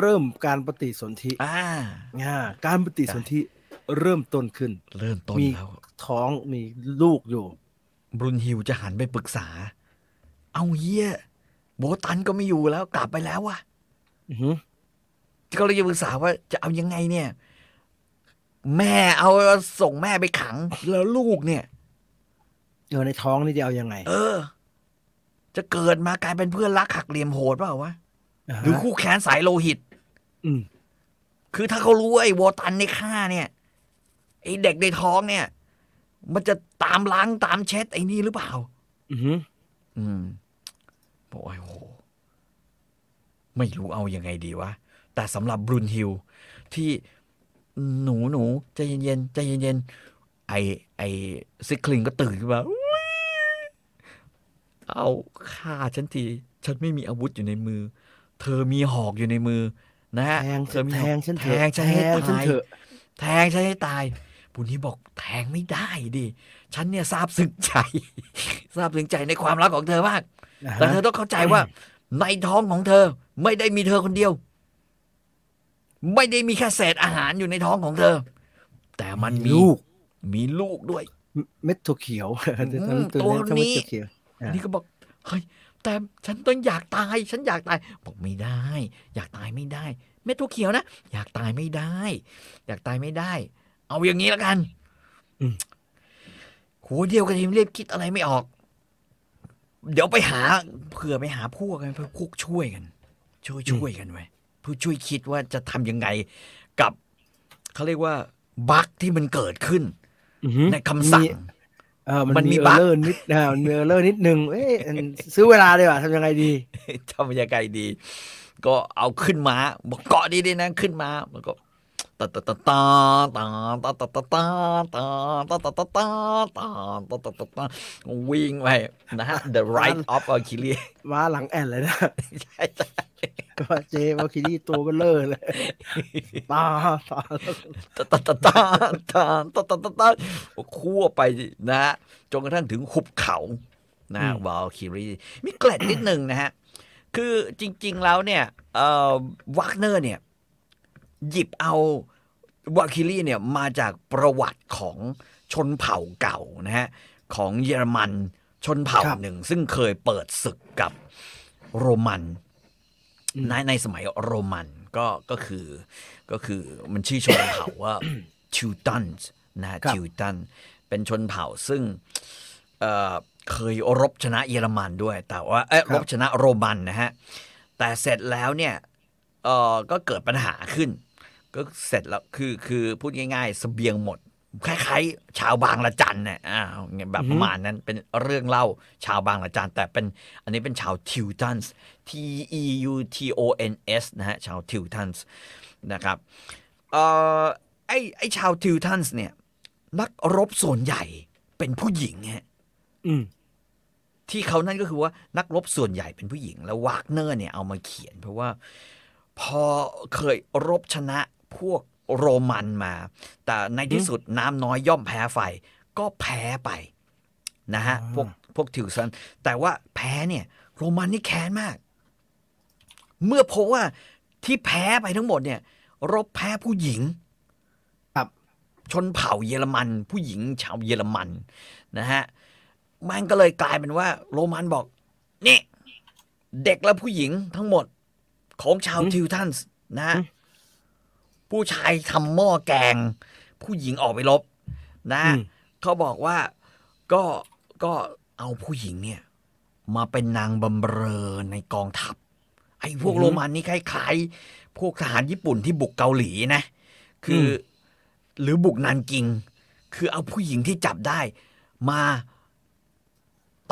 เริ่มการปฏิสนธิอ่าอ่าการปฏิสนธิเริ่มต้นขึ้น เริ่มต้นมีแล้วท้องมีลูกอยู่ บรุนฮิวจะหันไปปรึกษา เอาเฮียโบตันก็ไม่อยู่แล้ว กลับไปแล้ววะอือหือก็เลยจะปรึกษาว่าจะเอายังไงเนี่ย แม่เอาส่งแม่ไปขัง แล้วลูกเนี่ยเออในท้องนี่จะเอายังไง เออ จะเกิดมากลายเป็นเพื่อนรักหักเหลี่ยมโหดเปล่าวะาฮะหรือคู่แค้นสายโลหิต อืมคือถ้าเขารู้ว่าไอ้โวตันในฆ่าเนี่ยไอ้เด็กในท้องเนี่ย มันจะตามล้างตามเช็ดไอ้นี่หรือเปล่าอือหืออืมโอ้ยโห ไม่รู้เอาอยัางไงดีวะ แต่สำหรับบรุนฮิลที่หนูหนูใจเย็นๆใจเย็นๆไอไอซิคลิงก็ตื่นขึ้นมาอุ๊ย เอาฆ่าฉันที ฉันไม่มีอาวุธอยู่ในมือ เธอมีหอกอยู่ในมือ นะฮะแทงเธอมีแทหอกงฉันเถแทอะงฉันให้แทงฉันตายเถอะแทงฉันให้ตายบุญนี้บอกแทงไม่ได้ดิฉันเนี่ยซาบซึ้งใจซาบซึ้งใจในความรักของเธอมากนะฮะแต่เธอต้องเข้าใจว่า ในท้องของเธอ ไม่ได้มีเธอคนเดียว ไม่ได้มีแค่เศษอาหารอยู่ในท้องของเธอ แต่มันมีลูก มีลูกด้วย เม็ดถั่วเขียวอืมตัวตัวนี้ นี้เม็ดถั่วเขียวอะนี่ก็บอกเฮ้ยแต่ฉันต้องอยากตาย ฉันอยากตาย บอกไม่ได้ อยากตายไม่ได้ เม็ดถั่วเขียวนะ อยากตายไม่ได้ อยากตายไม่ได้ เอาอย่างนี้แล้วกันหัวเดียวกันทีมเรียบคิดอะไรไม่ออก เดี๋ยวไปหาเผื่อไปหาพวกกันเพื่อพวกช่วยกัน ช่วยช่วยกันไว้เพื่อช่วยคิดว่าจะทำยังไงกับเขาเรียกว่าบั๊กที่มันเกิดขึ้นอือหือในคำสั่ง เออมันมันมีมีเอบั๊อกร์เลอร์นิดอ่ามันมีเออร์เลอร์นิดนึงเอ๊ะอันซื้อเวลาดีกว่าทำยังไงดีทำยังไงดี ก็เอาขึ้นมาบอกเกาะดีดีๆนะขึ้นมาแล้วก็ตาตาตาตาตาตาตาตาตาตาตาตาตาตาตาตาตาตาตาวิ่งไปนะฮะ the right of Achilles มาหลังแอนเลยนะใช่ใช่ ว่าเจมาคิดี้ตัวเบลเลอร์เลยตาตาตาตาตาตาตาตาตาตาคั่วไปนะฮะจนกระทั่งถึงหุบเขานะวาคิรีมีเกล็ดนิดหนึ่งนะฮะ คือจริง ๆ แล้วเนี่ยวักเนอร์เนี่ย หยิบเอาวาคิลี่เนี่ยมาจากประวัติของชนเผ่าเก่านะฮะ ของเยอรมันชนเผ่าหนึ่ง ซึ่งเคยเปิดศึกกับโรมัน ในในสมัยโรมันก็ก็คือก็คือมันชื่อชนเผ่าว่าทิวตันนะฮะครับทิวตันเป็นชนเผ่าซึ่งเอ่อเคยรบชนะเยอรมันด้วย แต่ว่าเอ้ยรบชนะโรมันนะฮะ แต่เสร็จแล้วเนี่ยเอ่อก็เกิดปัญหาขึ้น ก็เสร็จแล้วคือคือพูดง่ายๆเสบียงหมด คล้ายๆ ชาวบางละจันเนี่ยอ่าแบบอือฮึประมาณนั้นเป็นเรื่องเล่าชาวบางละจันแต่เป็นอันนี้เป็นชาวทิวตันส์ T E U T O N S นะฮะชาวทิวตันส์นะครับเอ่อไอไอชาวทิวตันส์เนี่ยนักรบส่วนใหญ่เป็นผู้หญิงฮะอืมที่เขานั่นก็คือว่านักรบส่วนใหญ่เป็นผู้หญิง แล้ววากเนอร์เนี่ยเอามาเขียน เพราะว่าพอเคยรบชนะพวก โรมันมา แต่ในที่สุดน้ำน้อยย่อมแพ้ไฟ ก็แพ้ไปนะฮะอ่าพวกพวกทิวซัน แต่ว่าแพ้เนี่ย โรมันนี่แค้นมาก เมื่อพบว่าที่แพ้ไปทั้งหมดเนี่ย รบแพ้ผู้หญิงครับชนเผ่าเยอรมัน ผู้หญิงชาวเยอรมันนะฮะมันก็เลยกลายเป็นว่า โรมันบอก นี่ เด็กและผู้หญิงทั้งหมดของชาวอืมทิวทันส์นะฮะอืม ผู้ชายทำหม้อแกง ผู้หญิงออกไปรบนะอืมเขาบอกว่าก็ก็เอาผู้หญิงเนี่ย มาเป็นนางบำเรอในกองทัพ ไอ้พวกอือฮึโรมันนี่คล้ายๆ พวกทหารญี่ปุ่นที่บุกเกาหลีนะ คืออมหรือบุกนันกิง คือเอาผู้หญิงที่จับได้มา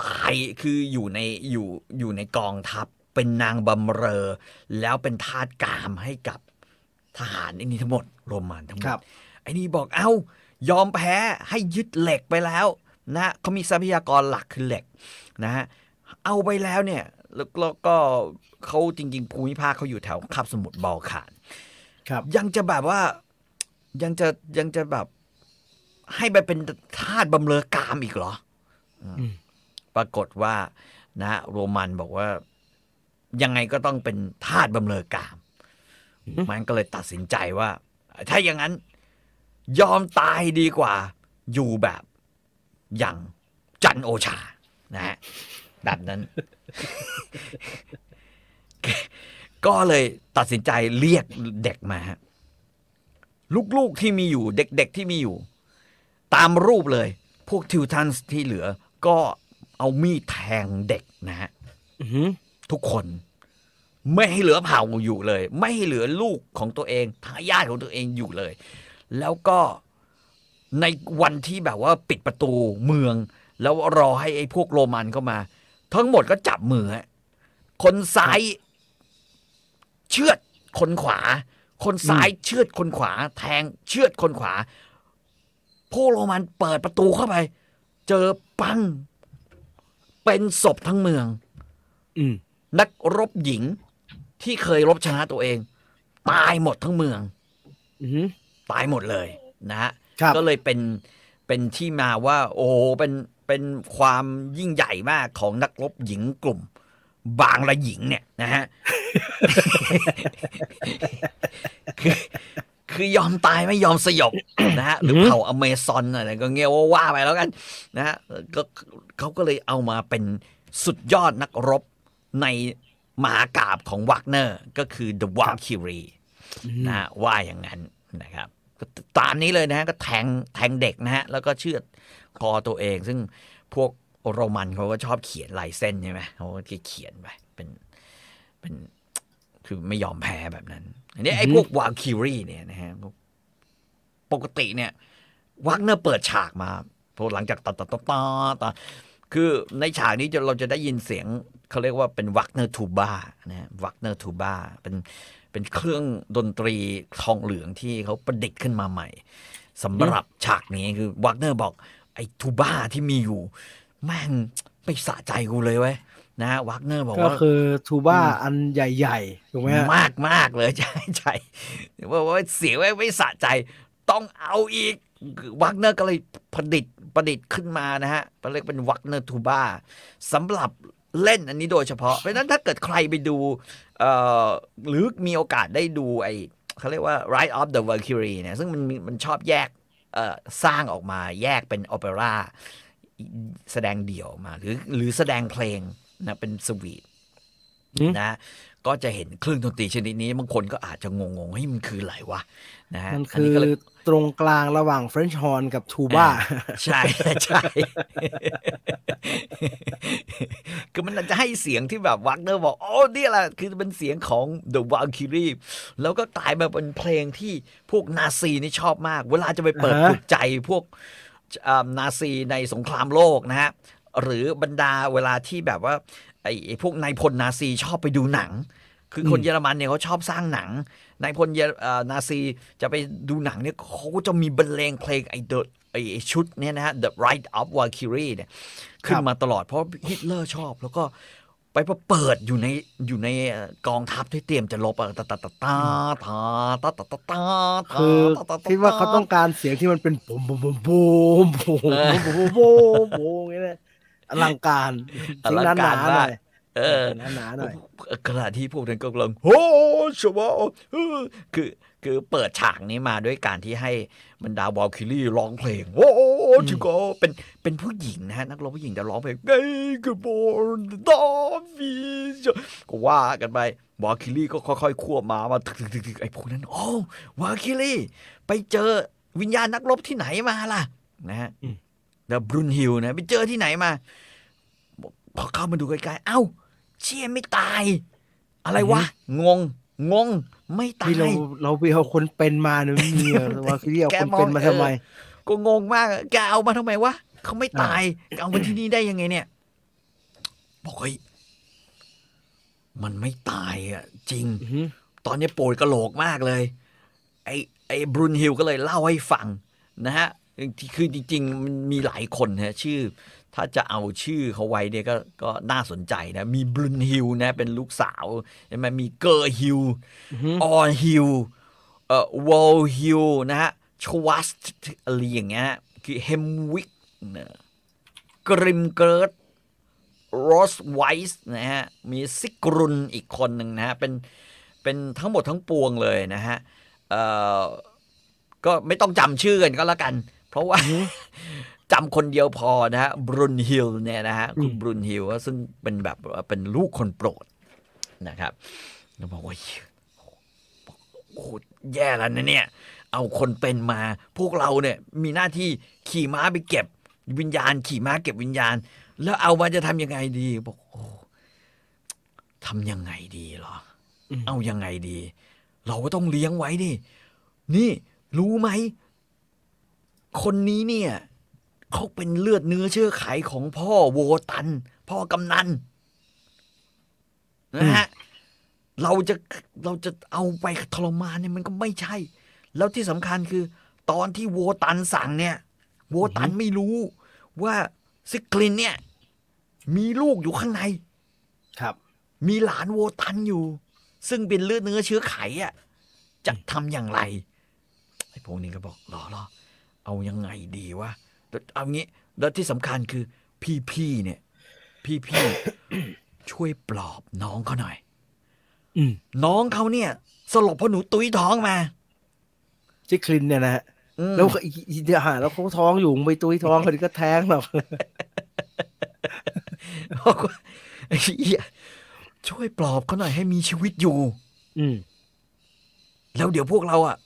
ตายคืออยู่ในอยู่อยู่ในกองทัพ เป็นนางบำเรอ แล้วเป็นทาสกามให้กับ ทหารไอ้นี่ทั้งหมดโรมันทั้งหมครัดบไอ้นี่บอกเอ้ายอมแพ้ให้ยึดเหล็กไปแล้วนะเขามีทรัพยากรหลักคือเหล็กนะฮะเอาไปแล้วเนี่ยแล้วแล้วก็เขาจริง ๆ ภูมิภาคเขาอยู่แถวคาบสมุทรบอลข่านครับ ยังจะแบบว่ายังจะยังจะแบบให้ไปเป็นทาสบำเรอกามอีกเหรออืมอืมปรากฏว่านะฮะโรมันบอกว่า ยังไงก็ต้องเป็นทาสบำเรอกาม มันก็เลยตัดสินใจว่า ถ้าอย่างนั้น ยอมตายดีกว่า อยู่แบบอย่างจันโอชา นะฮะแบบนั้น ก็เลยตัดสินใจเรียกเด็กมาฮะลูกๆที่มีอยู่ เด็กๆที่มีอยู่ ตามรูปเลย พวกทิวทันส์ที่เหลือ ก็เอามีดแทงเด็กนะฮะอือหือทุกคน ไม่ให้เหลือเผ่าอยู่เลย ไม่ให้เหลือลูกของตัวเองทายาทของตัวเองอยู่เลย แล้วก็ในวันที่แบบว่าปิดประตูเมือง แล้วรอให้ไอ้พวกโรมันเข้ามา ทั้งหมดก็จับมือฮะคนซ้ายเชือดคนขวา คนซ้ายเชือดคนขวา แทงเชือดคนขวาพวกโรมันเปิดประตูเข้าไป เจอปัง เป็นศพทั้งเมืองอืมนักรบหญิง ที่เคยรบชนะตัวเอง ตายหมดทั้งเมืองอือหือตายหมดเลยนะฮะครับก็เลยเป็นเป็นที่มาว่า โอ้โหเป็นเป็นความยิ่งใหญ่มากของนักรบหญิงกลุ่ม บางละหญิงเนี่ยนะฮะคือคือยอมตายไม่ยอมสยบนะฮะหรืออหือเผ่าอเมซอนอะไรก็เงี้ยว่าว่าไปแล้วกันนะฮะก็เขาก็เลยเอามาเป็นสุดยอดนักรบใน มหากาบของวักเนอร์ก็คือ The Valkyrie อืมนะฮะว่าอย่างนั้นนะครับก็ตามนี้เลยนะฮะก็แทงแทงเด็กนะฮะแล้วก็เชือดคอตัวเอง ซึ่งพวกโรมันเขาก็ชอบเขียนลายเส้นใช่ไหมเขาก็เขียนไปเป็นเป็นคือไม่ยอมแพ้แบบนั้นอันนี้ไอ้อือฮึพวกวาลคิรีเนี่ยนะฮะปกติเนี่ย วักเนอร์เปิดฉากมาพอหลังจากตัดตัดตัดตัดตัด คือในฉากนี้จะเราจะได้ยินเสียงเขาเรียกว่าเป็นวักเนอร์ทูบานะฮะวักเนอร์ทูบาเป็นเป็นเครื่องดนตรีทองเหลืองที่เขาประดิษฐ์ขึ้นมาใหม่สำหรับฉากนี้คือวักเนอร์บอก ไอ้ทูบาที่มีอยู่ แม่งไม่สะใจกูเลยเว้ยนะวักเนอร์บอกก็ว่าคือทูบ้าอันใหญ่ๆถูกไหมฮะมากมากเลยใช่ใช่ว่าว่าเสียงไม่ไม่สะใจ ต้องเอาอีก วักเนอร์ก็เลยประดิษฐ์ประดิษฐ์ขึ้นมานะฮะเรียกเป็นวักเนอร์ทูบ้าสำหรับเล่นอันนี้โดยเฉพาะ เพราะฉะนั้นถ้าเกิดใครไปดูเอ่อหรือมีโอกาสได้ดูไอเขาเรียกว่า Ride of the Valkyrie เนี่ยซึ่งมันมีมันชอบแยกเอ่อสร้างออกมาแยกเป็นโอเปร่าแสดงเดี่ยวมา หรือหรือแสดงเพลงนะเป็นสวีทอืมนะก็จะเห็นเครื่องดนตรีชนิดนี้บางคนก็อาจจะงงๆเฮ้ยมันคืออะไรวะนะฮะมันอัคือก็เลย ตรงกลางระหว่างเฟรนช์ฮอร์นกับทูบ้าใช่ใช่คือมันจะให้เสียงที่แบบวักเนอร์บอก โอ้นี่แหละคือเป็นเสียงของ The Valkyrie แล้วก็กลายมาเป็นเพลงที่พวกนาซีนี่ชอบมาก เวลาจะไปเปิดอ่าฮะปลุกใจพวกอ่านาซีในสงครามโลกนะฮะ หรือบรรดาเวลาที่แบบว่าไอ้ไอ้พวกนายพลนาซีชอบไปดูหนัง คือคนอืมเยอรมันเนี่ยเขาชอบสร้างหนัง นายพลเยอเอ่อนาซีจะไปดูหนังเนี่ยเขาก็จะมีบรรเลงเพลงไอ้ the ไอ้ไอ้ชุดเนี่ยนะฮะ The Ride of Valkyrie เนี่ยขึ้นมาตลอดเพราะฮิตเลอร์ชอบ แล้วก็ไปเปิดอยู่ในอยู่ในเอ่อกองทัพที่เตรียมจะรบอะตาตาตาตาตาตาตาตาตาคือตาตาตคิดว่าเขาต้องการเสียงที่มันเป็นบูมบูมบูมบูมบูมเออบูมบูมบูมอย่างเงี้ยอลังการอลังการหนาๆหน่อยมาก เออหนาๆหน่อยขณะที่พวกนั้นก็กำลังโอ้ชวาเออคือคือเปิดฉากนี้มาด้วยการที่ให้บรรดาวอลคิลี่ร้องเพลง โอ้ชิโกเป็นเป็นผู้หญิงนะฮะนักร้องผู้หญิงจะร้องเพลงเอ้กบอลดาฟิชก็ว่ากันไปวอลคิลี่ก็ค่อยๆควบมามาถึกๆๆไอ้พวกนั้นโอ้วอลคิลี่ ไปเจอวิญญาณนักรบที่ไหนมาล่ะ นะฮะอืมเดอะบรุนฮิลนะ ไปเจอที่ไหนมาพอเข้ามาดูใกล้ๆเอ้า เชี่ยไม่ตาย อะไรวะ งง งง ไม่ตาที่เรายเราไปเอาคนเป็นมาเนี่ยไม่มีอะวาคิลี่เอาแกคนมองเป็นมาทำไมเออก็งงมากอะแกเอามาทำไมวะเขาไม่ตายแกเอามาที่นี่ได้ยังไงเนี่ย บอกเฮ้ยมันไม่ตายอะ จริงอือหือตอนนี้ปวดกะโหลกมากเลย ไอ้ไอ้บรุนฮิลก็เลยเล่าให้ฟังนะฮะที่คือจริง ๆ มันมีหลายคนฮะชื่อ ถ้าจะเอาชื่อเขาไว้เนี่ยก็ก็น่าสนใจนะ มีบรุนฮิลนะเป็นลูกสาวใช่ไหมมีเกอร์ฮิลอือหือออนฮิลเอ่อวอลฮิลนะฮะชวัสอะไรอย่างเงี้ยคือเฮมวิกนะกริมเกิร์ดโรสไวส์นะฮะมีซิกรุนอีกคนหนึ่งนะฮะเป็นเป็นทั้งหมดทั้งปวงเลยนะฮะเอ่อก็ไม่ต้องจำชื่อกันก็แล้วกัน เพราะว่า จำคนเดียวพอนะฮะบรุนฮิลเนี่ยนะฮะคุณบรุนฮิลซึ่งเป็นแบบว่าเป็นลูกคนโปรดนะครับแล้วบอกว่าโอ้โหแย่แล้วนะเนี่ย เอาคนเป็นมา พวกเราเนี่ยมีหน้าที่ขี่ม้าไปเก็บวิญญาณ ขี่ม้าเก็บวิญญาณ แล้วเอามาจะทำยังไงดีบอกโอ้ทำยังไงดีเหรออืมเอายังไงดี เราก็ต้องเลี้ยงไว้ดิ นี่รู้ไหม คนนี้เนี่ย เขาเป็นเลือดเนื้อเชื้อไขของพ่อโวตัน พ่อกำนันนะฮะเราจะเราจะเอาไปทรมานเนี่ยมันก็ไม่ใช่ แล้วที่สำคัญคือ ตอนที่โวตันสั่งเนี่ย โวตันไม่รู้ว่าซิกลินเนี่ย มีลูกอยู่ข้างใน ครับ มีหลานโวตันอยู่ ซึ่งเป็นเลือดเนื้อเชื้อไขอะจะทำอย่างไรไอ้พวกนี้ก็บอกรอรอเอายังไงดีวะแล้ว เอางี้ แล้วที่สำคัญคือพี่ๆเนี่ย พี่ๆช่วยปลอบน้องเขาหน่อยอืมน้องเขาเนี่ย สลบเพราะหนูตุ้ยท้องมาชิคลินเนี่ยนะฮะอืมแล้วก็อีอีเดียวหาแล้วเขาท้องอยู่มึงไปตุ้ยท้องเขาดิก็แท้งหรอกบอกว่าไอ้เหี้ยช่วยปลอบเขาหน่อยให้มีชีวิตอยู่ อืมแล้วเดี๋ยวพวกเราอะ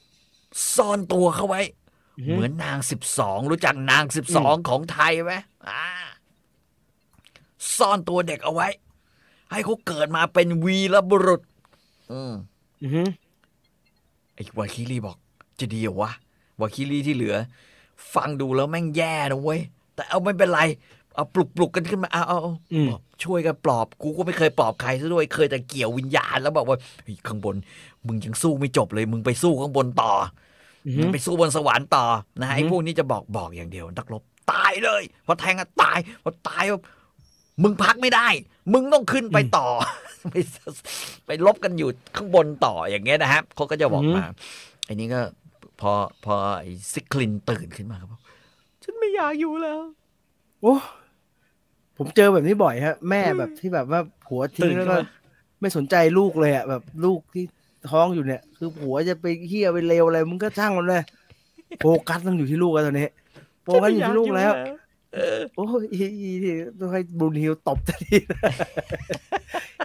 ซ่อนตัวเขาไว้อือฮึ เหมือนนางสิบสองรู้จักนางสิบสองของไทยไหมอ่าซ่อนตัวเด็กเอาไว้ ให้เขาเกิดมาเป็นวีรบุรุษ อืมอือหือไอ้วาคิรีบอก จะดีเหรอวะวาคิรีที่เหลือ ฟังดูแล้วแม่งแย่นะเว้ย แต่เอาไม่เป็นไร เอาปลุกปลุกกันขึ้นมา เอาเอาเอาอืมบอกช่วยกันปลอบ กูก็ไม่เคยปลอบใครซะด้วย เคยแต่เกี่ยววิญญาณแล้วบอกว่าเฮ้ยข้างบน มึงยังสู้ไม่จบเลย มึงไปสู้ข้างบนต่ออือมึหืงอ ไปสู้บนสวรรค์ต่อนะฮะไอ้อือฮึพวกนี้จะบอกบอกอย่างเดียวนักรบตายเลยพอแทงอะตายพอตายปุ๊บมึงพักไม่ได้ มึงต้องขึ้นไปต่อ ไปไปลบกันอยู่ข้างบนต่ออย่างเงี้ยนะฮะเขาก็จะบอกมาไอ้นี้ก็พอพอไอ้ซิคลินตื่นขึ้นมาครับบอกฉันไม่อยากอยู่แล้ว โอ้ผมเจอแบบนี้บ่อยฮะ แม่แบบที่แบบว่าผัวทิ้ตื่งนแล้วขึ้นก็มาไม่สนใจลูกเลยอะแบบลูกที่ ท้องอยู่เนี่ย คือผัวจะไปเฮี้ยไปเลวอะไรมึงก็ช่างมันเลยโฟกัสต้องอยู่ที่ลูกแล้วตอนนี้โฟกัสอยู่ที่ลูกแล้วเออโอ้ยอีอีอีต้องให้บรูนฮิลตบทันที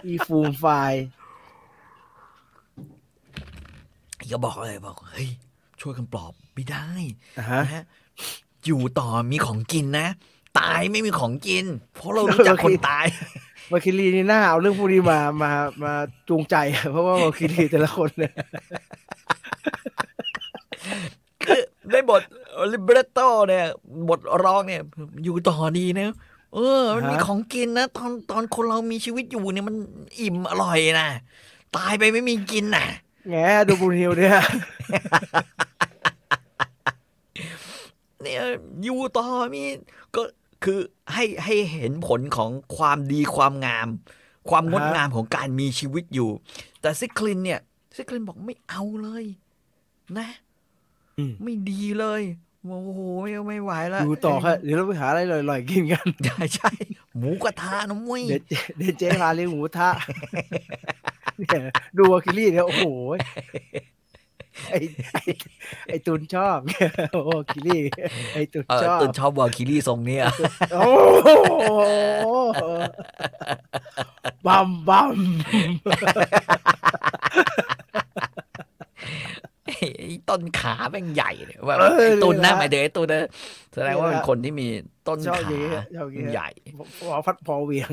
อีฟูมไฟล์ก็บอกเลยบอกเฮ้ยช่วยกันปลอบไม่ได้อะฮะนะฮะอยู่ต่อมีของกินนะ ตายไม่มีของกิน เพราะเรารู้จักคนตายมาคิรีนี่น่าเอาเรื่องพวกนี้มามามาจูงใจ เพราะว่ามาคิรีแต่ละคนเนี่ยคือได้บทลิเบรโตเนี่ย บทร้องเนี่ย อยู่ต่อดีนะ เออ มันมีฮะของกินนะ ตอนตอนคนเรามีชีวิตอยู่เนี่ยมันอิ่มอร่อยนะ ตายไปไม่มีกินน่ะแงดูบรูนฮิลเนี่ย เนี่ยอยู่ต่อมีก็คือให้ให้เห็นผลของความดีความงาม ความงดฮะงามของการมีชีวิตอยู่ แต่ซิคลินเนี่ยซิคลินบอกไม่เอาเลย นะอืมไม่ดีเลยโอ้โหไม่ไม่ไหวแล้วอยู่ต่อค่ะเดี๋ยวเราไปหาอะไรอร่อยๆกินกันใช่ใช่หมูกระทะนะมุ้ยเดี๋ยวเจเดี๋ยวเจ๊พาเลี้ยงหมูกระทะเนี่ยดูอาคิลี่เนี่ยโอ้โห ไอไอไอตุนชอบ โอ้อาคิลี่ไอตุนเออชอบตื่นชอบวอลคิลี่ทรงเนี้ยโอ้โหบัมบัมไอ้ต้นขาแม่งใหญ่เนี่ยว่าเออไอ้ตุนนะนี่นะหมายถึงไอ้ตุนนะแสดงว่าเป็นคนที่มีต้นชอบขาอย่างเงี้ยชอบอย่างเงี้ยใหญ่พอพัดพอเวียง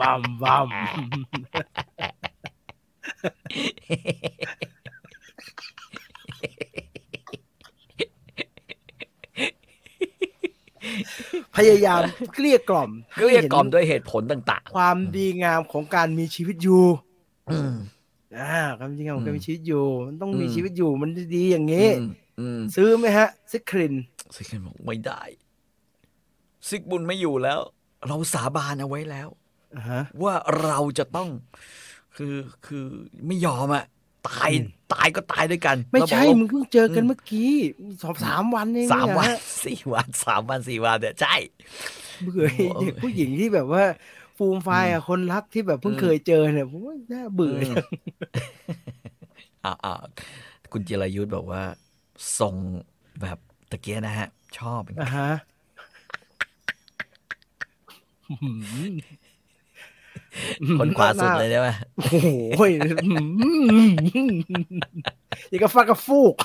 บัมบัม พยายามเกลี้ยกล่อมเกลี้ยกล่อมด้วยเหตุผลต่างความดีงามของการมีชีวิตอยู่ๆอืมอ่าความดีงามของการอืมมีชีวิตอยู่ มันต้องมีอืมชีวิตอยู่มันดีๆอย่างนี้อืมอืมซื้อไหมฮะ ซิครินซิกเคนบอกไม่ได้ ซิกบุญไม่อยู่แล้ว เราสาบานเอาไว้แล้วอ่าฮะว่าเราจะต้อง คือคือไม่ยอมอะ ตายอืมตายก็ตายด้วยกัน ไม่ใช่เราบอกว่ามึงเพิ่งเจอกันเมื่อกี้สองสามวันเองสามวันเนี่ยฮะสี่วันสามวันสี่วันเนี่ยใช่เบื่อไอ้โอ้เด็กผู้หญิงที่แบบว่าฟูมไฟายอะคนรักที่แบบเพิ่งอืมเคยเจอเนี่ยผมว่าน่าเบื่ออืมอ่าอ่าคุณจิรายุทธบอกว่าทรงแบบตะเกียนะฮะ ชอบอะฮะหืม คนขวาสุดเลยใช่ไหมโอ้โหหืมอย่างกับฟักกับฟูก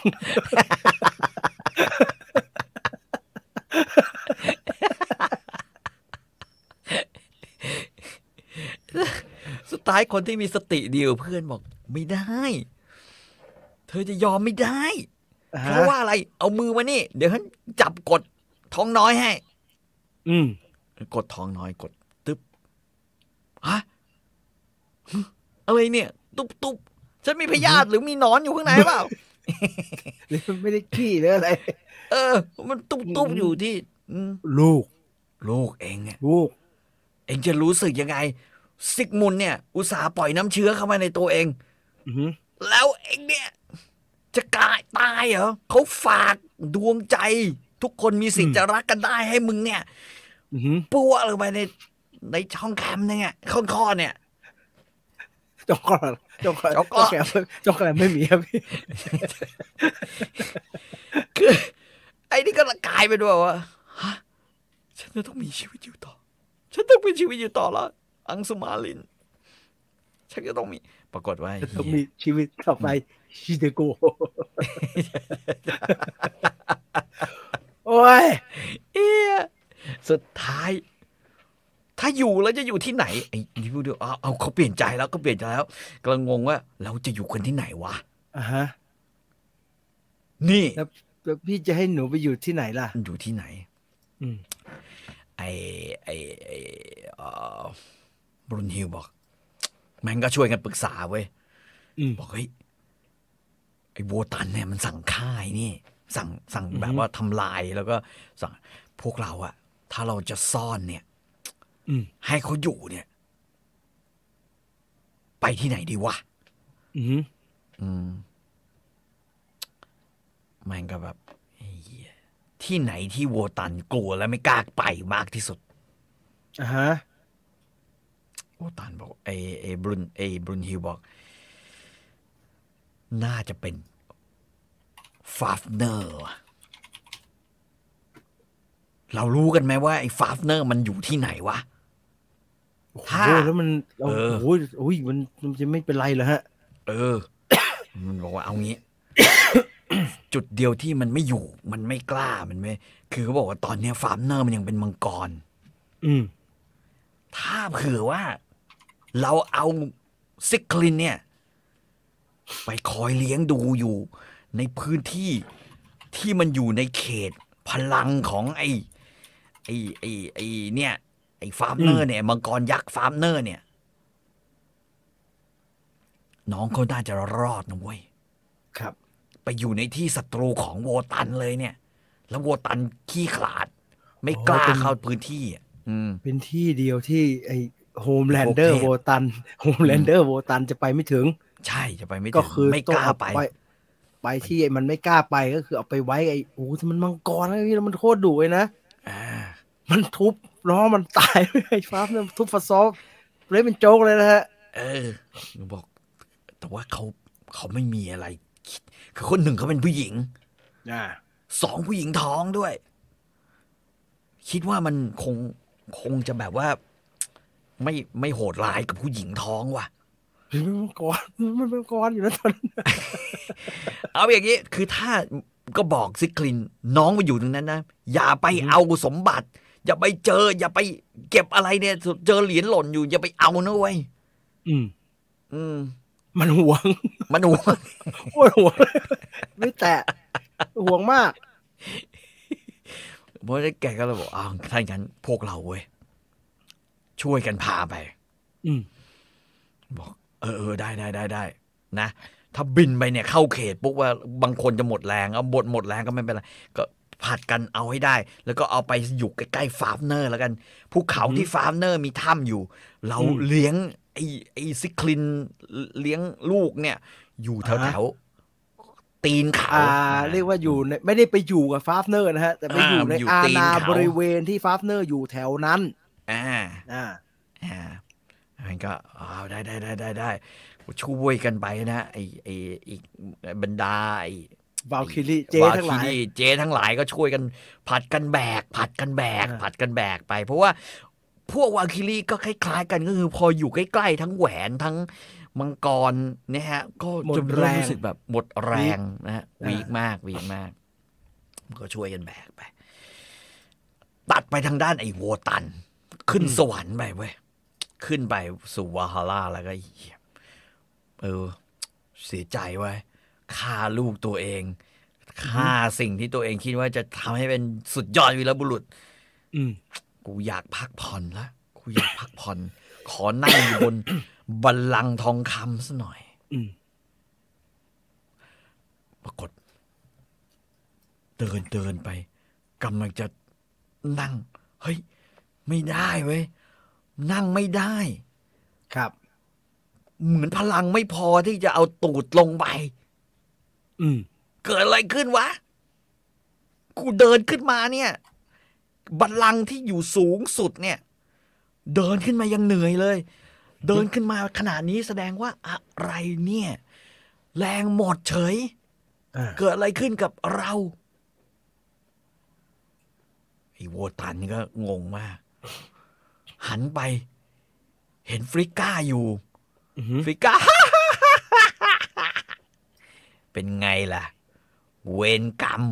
สุดท้ายคนที่มีสติเดียวาเพื่อนบอก ไม่ได้ เธอจะยอมไม่ได้อ่าเพฮะราะว่าอะไร เอามือมานี่ เดี๋ยวฉันจับกดท้องน้อยให้ อืม กดท้องน้อยกดตึ๊บ ฮะหึอะไรเนี่ย ตุ๊บตุ๊บฉันมีพยาธิหรือมีหนอนอยู่ข้างในเปล่าหรือมันไม่ได้ขี้หรืออะไร เออ มันตุ๊บตุ๊บอยู่ที่อืมลูก ลูกเองเนี่ยลูก เองจะรู้สึกยังไงซิกมุนเนี่ย อุตส่าห์ปล่อยน้ำเชื้อเข้ามาในตัวเองอือหือแล้วเองเนี่ย จะกลายตายเหรอเขาฝากดวงใจ ทุกคนมีสิทธิ์จะรักกันได้ให้มึงเนี่ยอือหือปั้วลงไปใน ในช่องแคมเนี่ยข้องคอเนี่ยจงกรอนจงกรอนจงกรอนจงกรอนจงกรอนไม่มีครับพี่คือไอ้นี่ก็กลายเป็นว่าว่าฮะฉันจะต้องมีชีวิตอยู่ต่อ ฉันต้องมีชีวิตอยู่ต่อแล้วอังสุมาลิน ฉันก็ต้องมี ปรากฏว่าต้องเหี้มียชีวิตต่อไปชิเดโกโอ้ยเอ๊ะสุดท้าย ถ้าอยู่แล้วจะอยู่ที่ไหนไอ้นี่พูดเดียวเอาเอาเขาเปลี่ยนใจแล้วก็เปลี่ยนใจแล้วกำลังงงว่า เราจะอยู่กันที่ไหนวะอ่าฮะนี่แล้วแล้วพี่จะให้หนูไปอยู่ที่ไหนล่ะ อยู่ที่ไหน อืมไอ้ไอ้ไอ้เอ่อบรุนฮิลบอก แม่งก็ช่วยกันปรึกษาเว้ยอืม บอกเฮ้ยไอ้โวตันเนี่ยมันสั่งฆ่าไอ้นี่สั่งสั่งอือฮึแบบว่าทำลายแล้วก็สั่งพวกเราอะถ้าเราจะซ่อนเนี่ยอืม ให้เขาอยู่เนี่ย ไปที่ไหนดีวะอืมอืมแม่งก็แบบไอ้เหี้ยที่ไหนที่โวตันกลัวและไม่กล้าไปมากที่สุดอ่าฮะโวตันบอกไอ้ไอ้บรุนไอ้บรุนฮิลบอก น่าจะเป็นฟาฟเนอร์ว่ะเรารู้กันไหมว่าไอ้ฟาฟเนอร์มันอยู่ที่ไหนวะโอ้โห ถ้าแล้วมันโอ้เออโหโอ้ยมันมันจะไม่เป็นไรเหรอฮะ เออ มันบอกว่าเอางี้ จุดเดียวที่มันไม่อยู่ มันไม่กล้ามันไม่ คือเขาบอกว่าตอนเนี้ยฟาร์มเนอร์มันยังเป็นมังกร อืม ถ้าเผื่อว่า เราเอาซิกคลินเนี่ย ไปคอยเลี้ยงดูอยู่ ในพื้นที่ที่มันอยู่ในเขตพลังของไอ้ไอ้ไอ้ไอ้เนี่ย ไอ้ฟาร์มเนอร์เนี่ยมังกรยักษ์ฟาร์มเนอร์เนี่ย น้องเขาน่าจะรอดนะเว้ยครับ ไปอยู่ในที่ศัตรูของโวตันเลยเนี่ย แล้วโวตันขี้ขลาด ไม่กล้าอ๋อเป็นเข้าพื้นที่อะอืมเป็นที่เดียวที่ ไอโฮมแลนเดอร์โอเคโวตันโฮมแลนเดอร์โวตันจะไปไม่ถึง ใช่จะไปไม่ก็ถึงคือไม่ต้กองล้าเอาไปไป ไปที่ไอ้มันไม่กล้าไปก็คือเอาไปไว้ไอ้โอ้โหมันมังกรนะพี่แล้วมันโคตรดุเลยนะอ่ามันทุบ ล้อมันตายไอ้ฟ้ามันทุบฟาซอฟเล่นเป็นโจ๊กเลยนะฮะ เออบอก แต่ว่าเขาเขาไม่มีอะไรคิดคือคนหนึ่งเขาเป็นผู้หญิงอ่าสองผู้หญิงท้องด้วย คิดว่ามันคงคงจะแบบว่า ไม่ไม่โหดร้ายกับผู้หญิงท้องว่ะมันเป็นมังกรมันเป็นมังกรอยู่นะตอนนั้นเอาอย่างนี้ คือถ้าก็บอกซิคลิน น้องมาอยู่ตรงนั้นนะ อย่าไปอืมเอาสมบัติ อย่าไปเจอ อย่าไปเก็บอะไรเนี่ย เจอเหรียญหล่นอยู่ อย่าไปเอานะเว้ยอืม อืม มันห่วง มันหัวโอ้ยห่วงไม่แตะห่วงมากเพราะฉะนั้นแกก็เลยบอกอ้าวถ้าอย่างนั้นพวกเราเว้ยช่วยกันพาไป อืมบอกเออเออได้ได้ได้ได้นะถ้าบินไปเนี่ยเข้าเขตปุ๊บว่าบางคนจะหมดแรงเอาหมดหมดแรงก็ไม่เป็นไรก็ ผัดกันเอาให้ได้ แล้วก็เอาไปอยู่ใกล้ๆฟาร์มเนอร์แล้วกันภูเขาที่ฟาร์มเนอร์มีถ้ำอยู่ เราอืมเลี้ยงไอ้ไอ้ซิคลินเลี้ยงลูกเนี่ย อยู่แถวอ่าแถวๆตีนเขาอ่าเรียกว่าอยู่ในไม่ได้ไปอยู่กับฟาฟเนอร์นะฮะ แต่ไปอยู่ในอ่าอยู่อาตีนณาเขาบริเวณที่ฟาฟเนอร์อยู่แถวนั้นอ่าอ่าอ่ามันก็อ้าวได้ได้ได้ได้ได้ช่วยกันไปนะไอ้ไอ้อีกบรรดาไอ้ วาลคิรีเจทั้งหลายวคิรีเจทั้งหลายก็ช่วยกันผัดกันแบก ผัดกันแบกอ่าผัดกันแบกไป เพราะว่าพวกวาคิรีก็คล้ายๆ กันก็คือพออยู่ใกล้ๆทั้งแหวนทั้งมังกรเนี่ยฮะ ก็หมดจะแรงรู้สึกแบบหมดแรงนะฮะอ่าวีกมากวีกมากมันก็ช่วยกันแบกไป ตัดไปทางด้านไอ้โวตัน ขึ้นสวรรค์ไปเว้ยขึ้นไปสู่วาฮาร่าแล้วก็เหี้ยเออ เสียใจไว้ย ฆ่าลูกตัวเองฆ่าสิ่งที่ตัวเองคิดว่าจะทำให้เป็นสุดยอดวีรบุรุษ อืมกูอยากพักผ่อนละกูอยากพักผ่อน ขอนั่งอยู่บนบัลลังก์ทองคำซะหน่อยอืมปรากฏเดินเดินไปกำลังจะนั่ง เฮ้ย ไม่ได้เว้ย นั่งไม่ได้ ครับ เหมือนพลังไม่พอที่จะเอาตูดลงไป อืม เกิดอะไรขึ้นวะ กูเดินขึ้นมาเนี่ย บัลลังก์ที่อยู่สูงสุดเนี่ย เดินขึ้นมายังเหนื่อยเลย เดินขึ้นมาขนาดนี้แสดงว่าอะไรเนี่ย แรงหมดเฉย อ่าเกิดอะไรขึ้นกับเราไอ้โวตันนี่ก็งงมาก หันไป เห็นฟริก้าอยู่ อือหือฟริก้า เป็นไงล่ะ เวรกรรม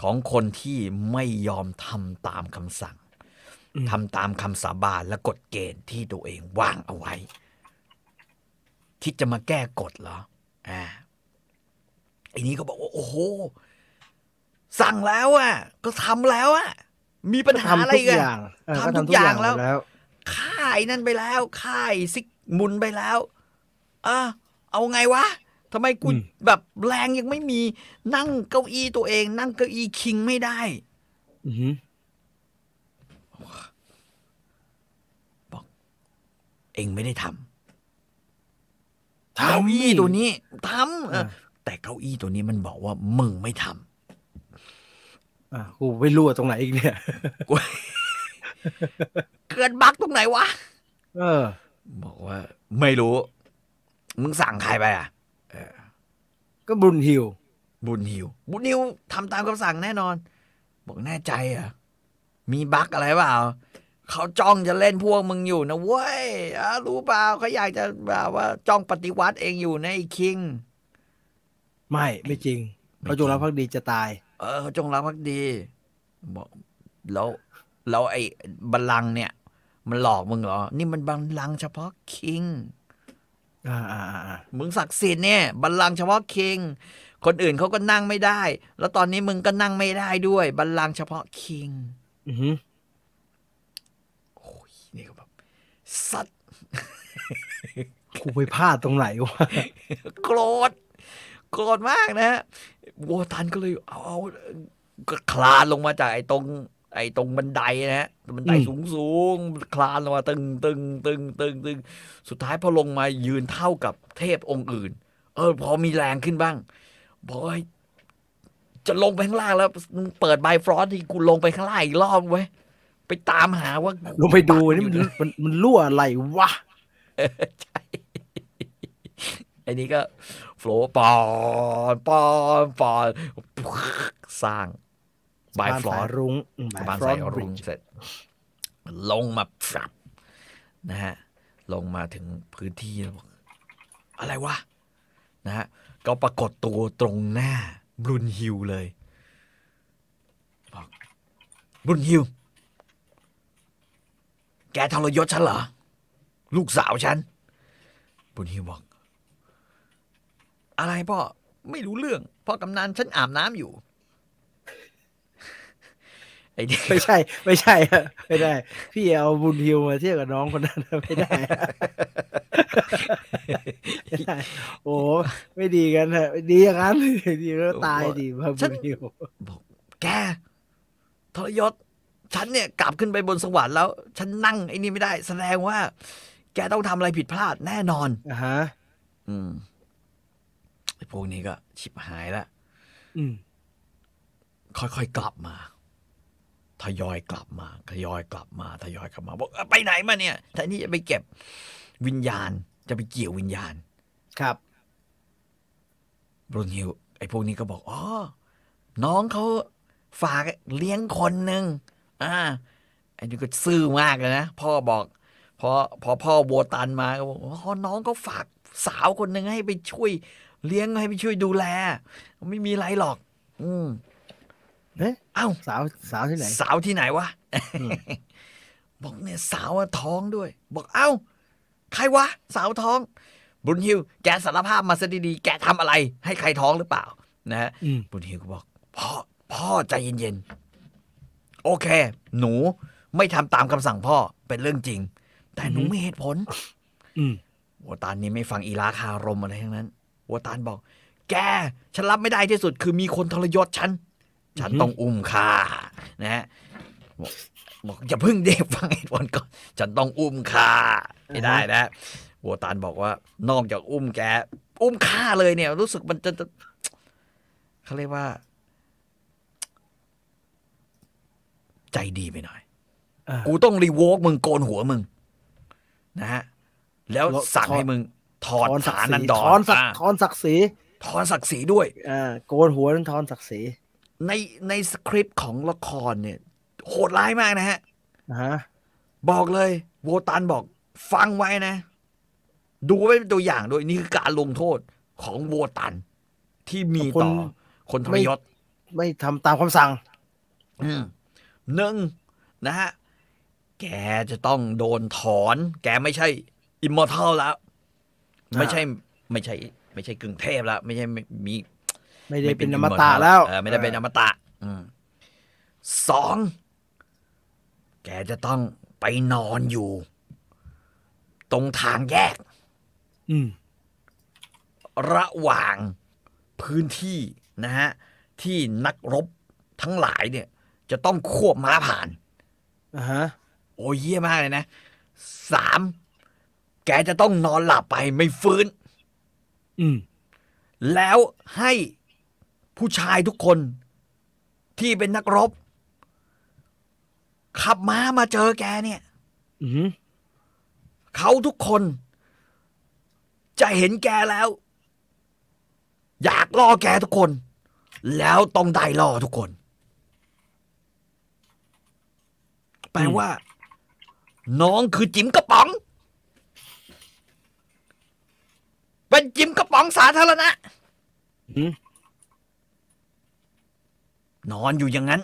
ของคนที่ไม่ยอมทำตามคำสั่งทำตามคำสาบานและกฎเกณฑ์ที่ตัวเองวางเอาไว้ คิดจะมาแก้กฎเหรออ่าไอ้นี้ก็บอกว่าโอ้โห สั่งแล้วอะ ก็ทำแล้วอะ มีปัญหาอะไรทำทุกกันอย่างเออทำก็ทุกอย่างแล้วแล้วค่ายนั่นไปแล้วค่ายซิกมุนไปแล้วอะเอาไงวะ ทำไมกูอืมแบบแรงยังไม่มีนั่งเก้าอี้ตัวเอง นั่งเก้าอี้คิงไม่ได้อือหือเองไม่ได้ทำทเก้าอี้ตัวนี้ทำเอออ่าแต่เก้าอี้ตัวนี้มันบอกว่ามึงไม่ทำอะกูไม่รู้ว่าตรงไหนอีกเนี่ยกูเกิดบั๊กตรงไหนวะเออ บอกว่า ไม่รู้ มึงสั่งใครไปอะ ก็บุญฮิว บุญหิว บุญหิวทำตามคำสั่งแน่นอน บอกแน่ใจเหรอะ มีบั๊กอะไรเปล่าเขาจ้องจะเล่นพวกมึงอยู่นะเว้ยอะรู้เปล่าเขาอยากจะแบบว่าจ้องปฏิวัติเองอยู่ในะไอ้คิง ไม่ไม่จริงไม่เขาจงรักภักดีจะตาย เออเขาจงรักภักดีบอกแล้วแล้วไอ้บัลลังก์เนี่ย มันหลอกมึงเหรอ นี่มันบัลลังก์เฉพาะคิง อ่าอ่าอ่าอ่ามึงศักดิ์สิทธิ์เนี่ยบัลลังก์เฉพาะคิง คนอื่นเขาก็นั่งไม่ได้ แล้วตอนนี้มึงก็นั่งไม่ได้ด้วย บัลลังก์เฉพาะคิง อือหือโอ้ยนี่ก็แบบสัตว์กูไปพลาดตรงไหนวะโกรธโกรธมากนะฮะวัวตันก็เลยเอาเอาก็คลานลงมาจากไอ้ตรง ไอ้ตรงบันไดนะฮะบันไดอืมสูงสูงๆคลานลงมาตึงตึงตึงตึงตึงสุดท้ายพอลงมายืนเท่ากับเทพองค์อื่น เออ พอมีแรงขึ้นบ้างบอกว่าจะลงไปข้างล่างแล้วมึงเปิดไบฟรอสที่กูลงไปข้างล่างอีกรอบไว้ยไปตามหาว่าลงไปดูนี่มันมันมันรั่วอะไรวะใช่ไอ้นี่ก็โฟลว์ปอนปอนปอนสร้าง บายบ้านฟลอสายร์รุ้งอืมบ้านฟลอสายร์รุ้งเสร็จ ลงมาปรับนะฮะลงมาถึงพื้นที่แล้วบอกอะไรวะนะฮะก็ปรากฏตัวตรงหน้าบรุนฮิลเลยบอกบรุนฮิลแกทรยศฉันเหรอ ลูกสาวฉันบรุนฮิลบอก อะไรพ่อ ไม่รู้เรื่องพ่อกำนันฉันอาบน้ำอยู่ ไอ้เด็กไม่ใช่ ไม่ใช่อะไม่ได้ พี่เอาบุญฮิวมาเทียบกับน้องคนนั้นไม่ได้อะไม่ได้โอ้ไม่ดีกันฮะไม่ดีอย่างนั้นดีแล้วตายดีมาบุญฮิวบอกแกทรยศ ฉันเนี่ยกลับขึ้นไปบนสวรรค์แล้ว ฉันนั่งไอ้นี่ไม่ได้ แสดงว่า แกต้องทำอะไรผิดพลาดแน่นอนอ่าฮะ อืมไอ้พวกนี้ก็ชิบหายละอืมค่อยๆกลับมา ทยอยกลับมาทยอยกลับมาทยอยกลับมาบอกเอ้าไปไหนมาเนี่ยแทนที่จะไปเก็บวิญญาณจะไปเกี่ยววิญญาณ ครับบรุนฮิวไอ้พวกนี้ก็บอกอ๋อน้องเขาฝากเลี้ยงคนหนึ่งอ่าไอ้นี่ก็ซื่อมากเลยนะ พ่อบอก พอพอพ่อโบตันมาก็บอกอ๋อน้องเขาฝากสาวคนหนึ่งให้ไปช่วย เลี้ยงให้ไปช่วยดูแล ไม่มีอะไรหรอก อืม เอ๊ะเอ้าสาวสาวที่ไหน สาวที่ไหนวะอืมบอกเนี่ยสาวอะท้องด้วย บอกเอ้า ใครวะ สาวท้อง บุญฮิวแกสารภาพมาซะดีๆ แกทำอะไร ให้ใครท้องหรือเปล่า นะฮะอืมบุญฮิวก็บอก พ่อ พ่อใจเย็นๆ โอเค หนูไม่ทำตามคำสั่งพ่อเป็นเรื่องจริง แต่หนูมีเหตุผล อืมวัวตานนี้ไม่ฟังอีลาคารมอะไรทั้งนั้นวัวตานบอก แก ฉันรับไม่ได้ที่สุด คือมีคนทรยศฉัน ฉันอือฮึต้องอุ้มค่านะฮะบอกบอกอย่าเพึ่งเด็กฟังเหตุผลก่อนฉันต้องอุ้มค่าไม่ได้นะวัวตานบอกว่านอกจากอุ้มแก อุ้มค่าเลยเนี่ย รู้สึกมันจะจะเขาเรียกว่า ใจดีไปหน่อยอ่ากูต้องรีโวกมึงโกนหัวมึง นะฮะแล้วแล้วสั่งถอดให้มึงถอดศักฐาดิ์ศนันรีดรทอนศักอ่าดิ์ทอนศักดิ์ศรีถอนศักดิ์ศรีด้วยอ่าโกนหัวนั่นทอนศักดิ์ศรี ในในสคริปต์ของละครเนี่ย โหดร้ายมากนะฮะนะฮะบอกเลยโวตันบอกฟังไว้นะ ดูไว้เป็นตัวอย่างด้วยนี่คือการลงโทษของโวตัน ที่มีต่อคนทรยศ ไม่ทำตามคำสั่งอืมหนึ่งนะฮะ แกจะต้องโดนถอน แกไม่ใช่อิมมอร์ทัลแล้ว ไม่ใช่ ไม่ใช่ ไม่ใช่กึ่งเทพแล้ว ไม่ใช่ไม่มี ไม่ได้เป็นอไมตะแล้วเออไม่ได้เป็นอมตะอืมสอง แกจะต้องไปนอนอยู่ ตรงทางแยกอืมระหว่างพื้นที่นะฮะ ที่นักรบทั้งหลายเนี่ย จะต้องควบม้าผ่านอ่าฮะโอ้ยเยี่ยมากเลยนะสามแกจะต้องนอนหลับไปไม่ฟื้น อืม แล้วให้ ผู้ชายทุกคนที่เป็นนักรบ ขับม้ามาเจอแกเนี่ยอืมเขาทุกคน จะเห็นแกแล้ว อยากล่อแกทุกคน แล้วต้องได้ล่อทุกคน แปลว่า น้องคือจิ๋มกระป๋อง เป็นจิ๋มกระป๋องสาธารณะ อืม นอนอยู่อย่างนั้น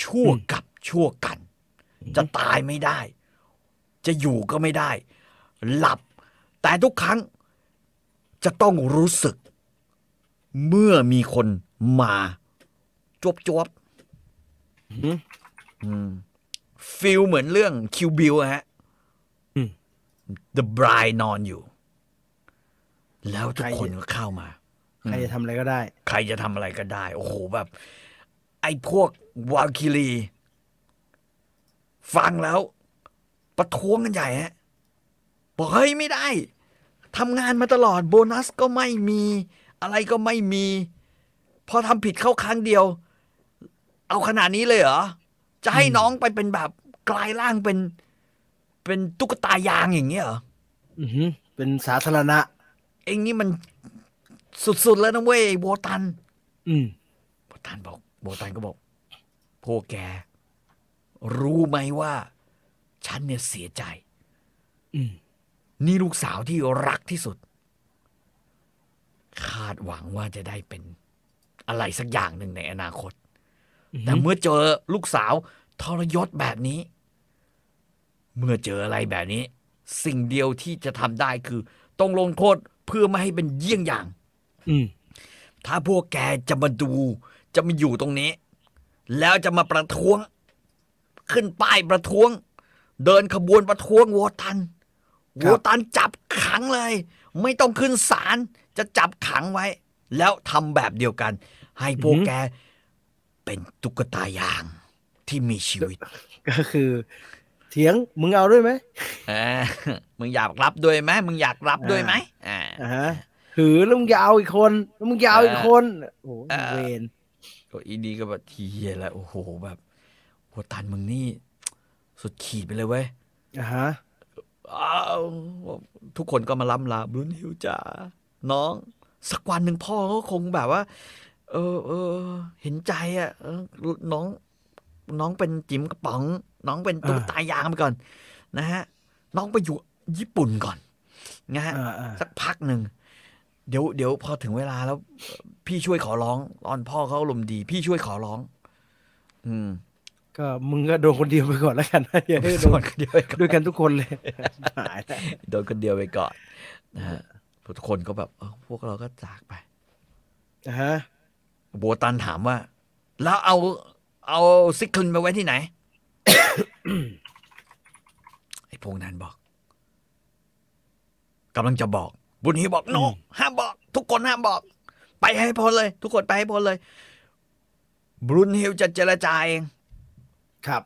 ชั่วกับชั่วกัน จะตายไม่ได้ จะอยู่ก็ไม่ได้ หลับ แต่ทุกครั้ง จะต้องรู้สึก เมื่อมีคนมาจวบจวบอืม feel เหมือนเรื่อง Kill Bill ฮะอืม The Bride นอนอยู่ แล้วทุกใครคนก็เข้ามา ใครจะทำอะไรก็ได้ ใครจะทำอะไรก็ได้ โอ้โหแบบ ไอ้พวกวาคิรีฟังแล้ว ประท้วงกันใหญ่ฮะบอกเฮ้ยไม่ได้ทำงานมาตลอดโบนัสก็ไม่มี อะไรก็ไม่มี พอทำผิดเข้าครั้งเดียว เอาขนาดนี้เลยเหรอ จะให้อืมน้องไปเป็นแบบกลายร่างเป็น เป็นตุ๊กตายางอย่างเงี้ยเหรออืมเป็นสาธารณะ เองนี่มันสุดๆแล้วนะเว้ยโบตัน อืมโบตันบอก โบตันก็บอกพวกแก รู้ไหมว่า ฉันเนี่ยเสียใจอืมนี่ลูกสาวที่รักที่สุด คาดหวังว่าจะได้เป็นอะไรสักอย่างหนึ่งในอนาคตอืมแต่เมื่อเจอลูกสาวทรยศแบบนี้ เมื่อเจออะไรแบบนี้ สิ่งเดียวที่จะทำได้คือ ต้องลงโทษเพื่อไม่ให้เป็นเยี่ยงอย่างอืมถ้าพวกแกจะมาดู จะมาอยู่ตรงนี้ แล้วจะมาประท้วง ขึ้นป้ายประท้วง เดินขบวนประท้วงโวตันครับโวตันจับขังเลย ไม่ต้องขึ้นศาลจะจับขังไว้ แล้วทำแบบเดียวกัน ให้พวกแกเป็นตุ๊กตายางที่มีชีวิต ก็คือ เถียงมึงเอาด้วยไหมเออมึงอยากรับด้วยไหมมึงอยากรับด้วยไหมอ่าอ่าฮะถือแล้วมึงจะเอาอีกคนแล้วมึงจะเอาอีกคนโอ้โหเออเวนก็ อีนี่ก็แบบทียแล้วโอ้โหแบบโวตันมึงนี่ สุดขีดไปเลยเว้ยอ่าฮะอ้าวทุกคนก็มาล้ำลาบรุนฮิวจ๋าน้อง สักวันหนึ่งพ่อก็คงแบบว่า เออเออเห็นใจอะเออน้อง น้องเป็นจิ๋มกระป๋อง น้องเป็นตุ๊กตายางไปก่อน นะฮะ น้องไปอยู่ญี่ปุ่นก่อนนะฮะอ่าอ่าสักพักหนึ่ง เดี๋ยวเดี๋ยวพอถึงเวลาแล้ว พี่ช่วยขอร้อง ตอนพ่อเขาอารมณ์ดี พี่ช่วยขอร้อง อืม ก็มึงก็โดนคนเดียวไปก่อนแล้วกันอย่าให้โดโดนนคนเดียวไปก่อนด้วยกันทุกคนเลยหายแล้วโดนคนเดียวไปก่อนนะฮะทุกคนก็แบบเออพวกเราก็จากไปอ่าฮะโบตันถามว่า แล้วเอา เอาซิกคลินไปไว้ที่ไหนไอ้พวกนั้นบอกกำลังจะบอก บุญฮีบอกโนห้ามบอก ทุกคนห้ามบอก ไปให้พ้นเลย ทุกคนไปให้พ้นเลยบรุนฮิลจะเจรจาเอง ครับ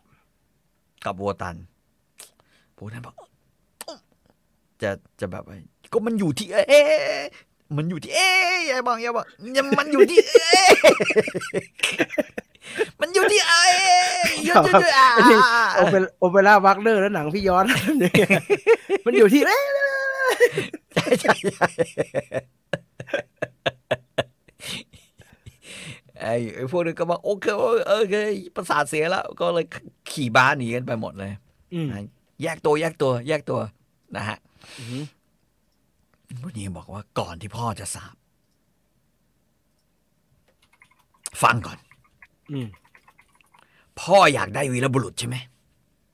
กับวัวตันวัวตันบอกจะจะแบบว่าก็มันอยู่ที่เอ๊ะมันอยู่ที่เอ๊ะอย่าบอกอย่าบอกอย่ามันอยู่ที่เอ๊ะมันอยู่ที่เอ๊ะอยู่ที่อ่าอันนี้โอเปร่าโอเปร่าวักเนอร์แล้วหนังพี่ย้อนมันอยู่ที่เอ๊ะ ใช่ใช่ใช่ไอ้ไอ้พวกนี้ก็บอกโอเคโอเคประสาทเสียแล้ว ก็เลยขี่บ้านหนีกันไปหมดเลยแยกตัวแยกตัว แยกตัว นะฮะอืมวันนี้บอกว่าก่อนที่พ่อจะสาบ ฟังก่อนอพ่ออยากได้วีรบุรุษใช่ไหม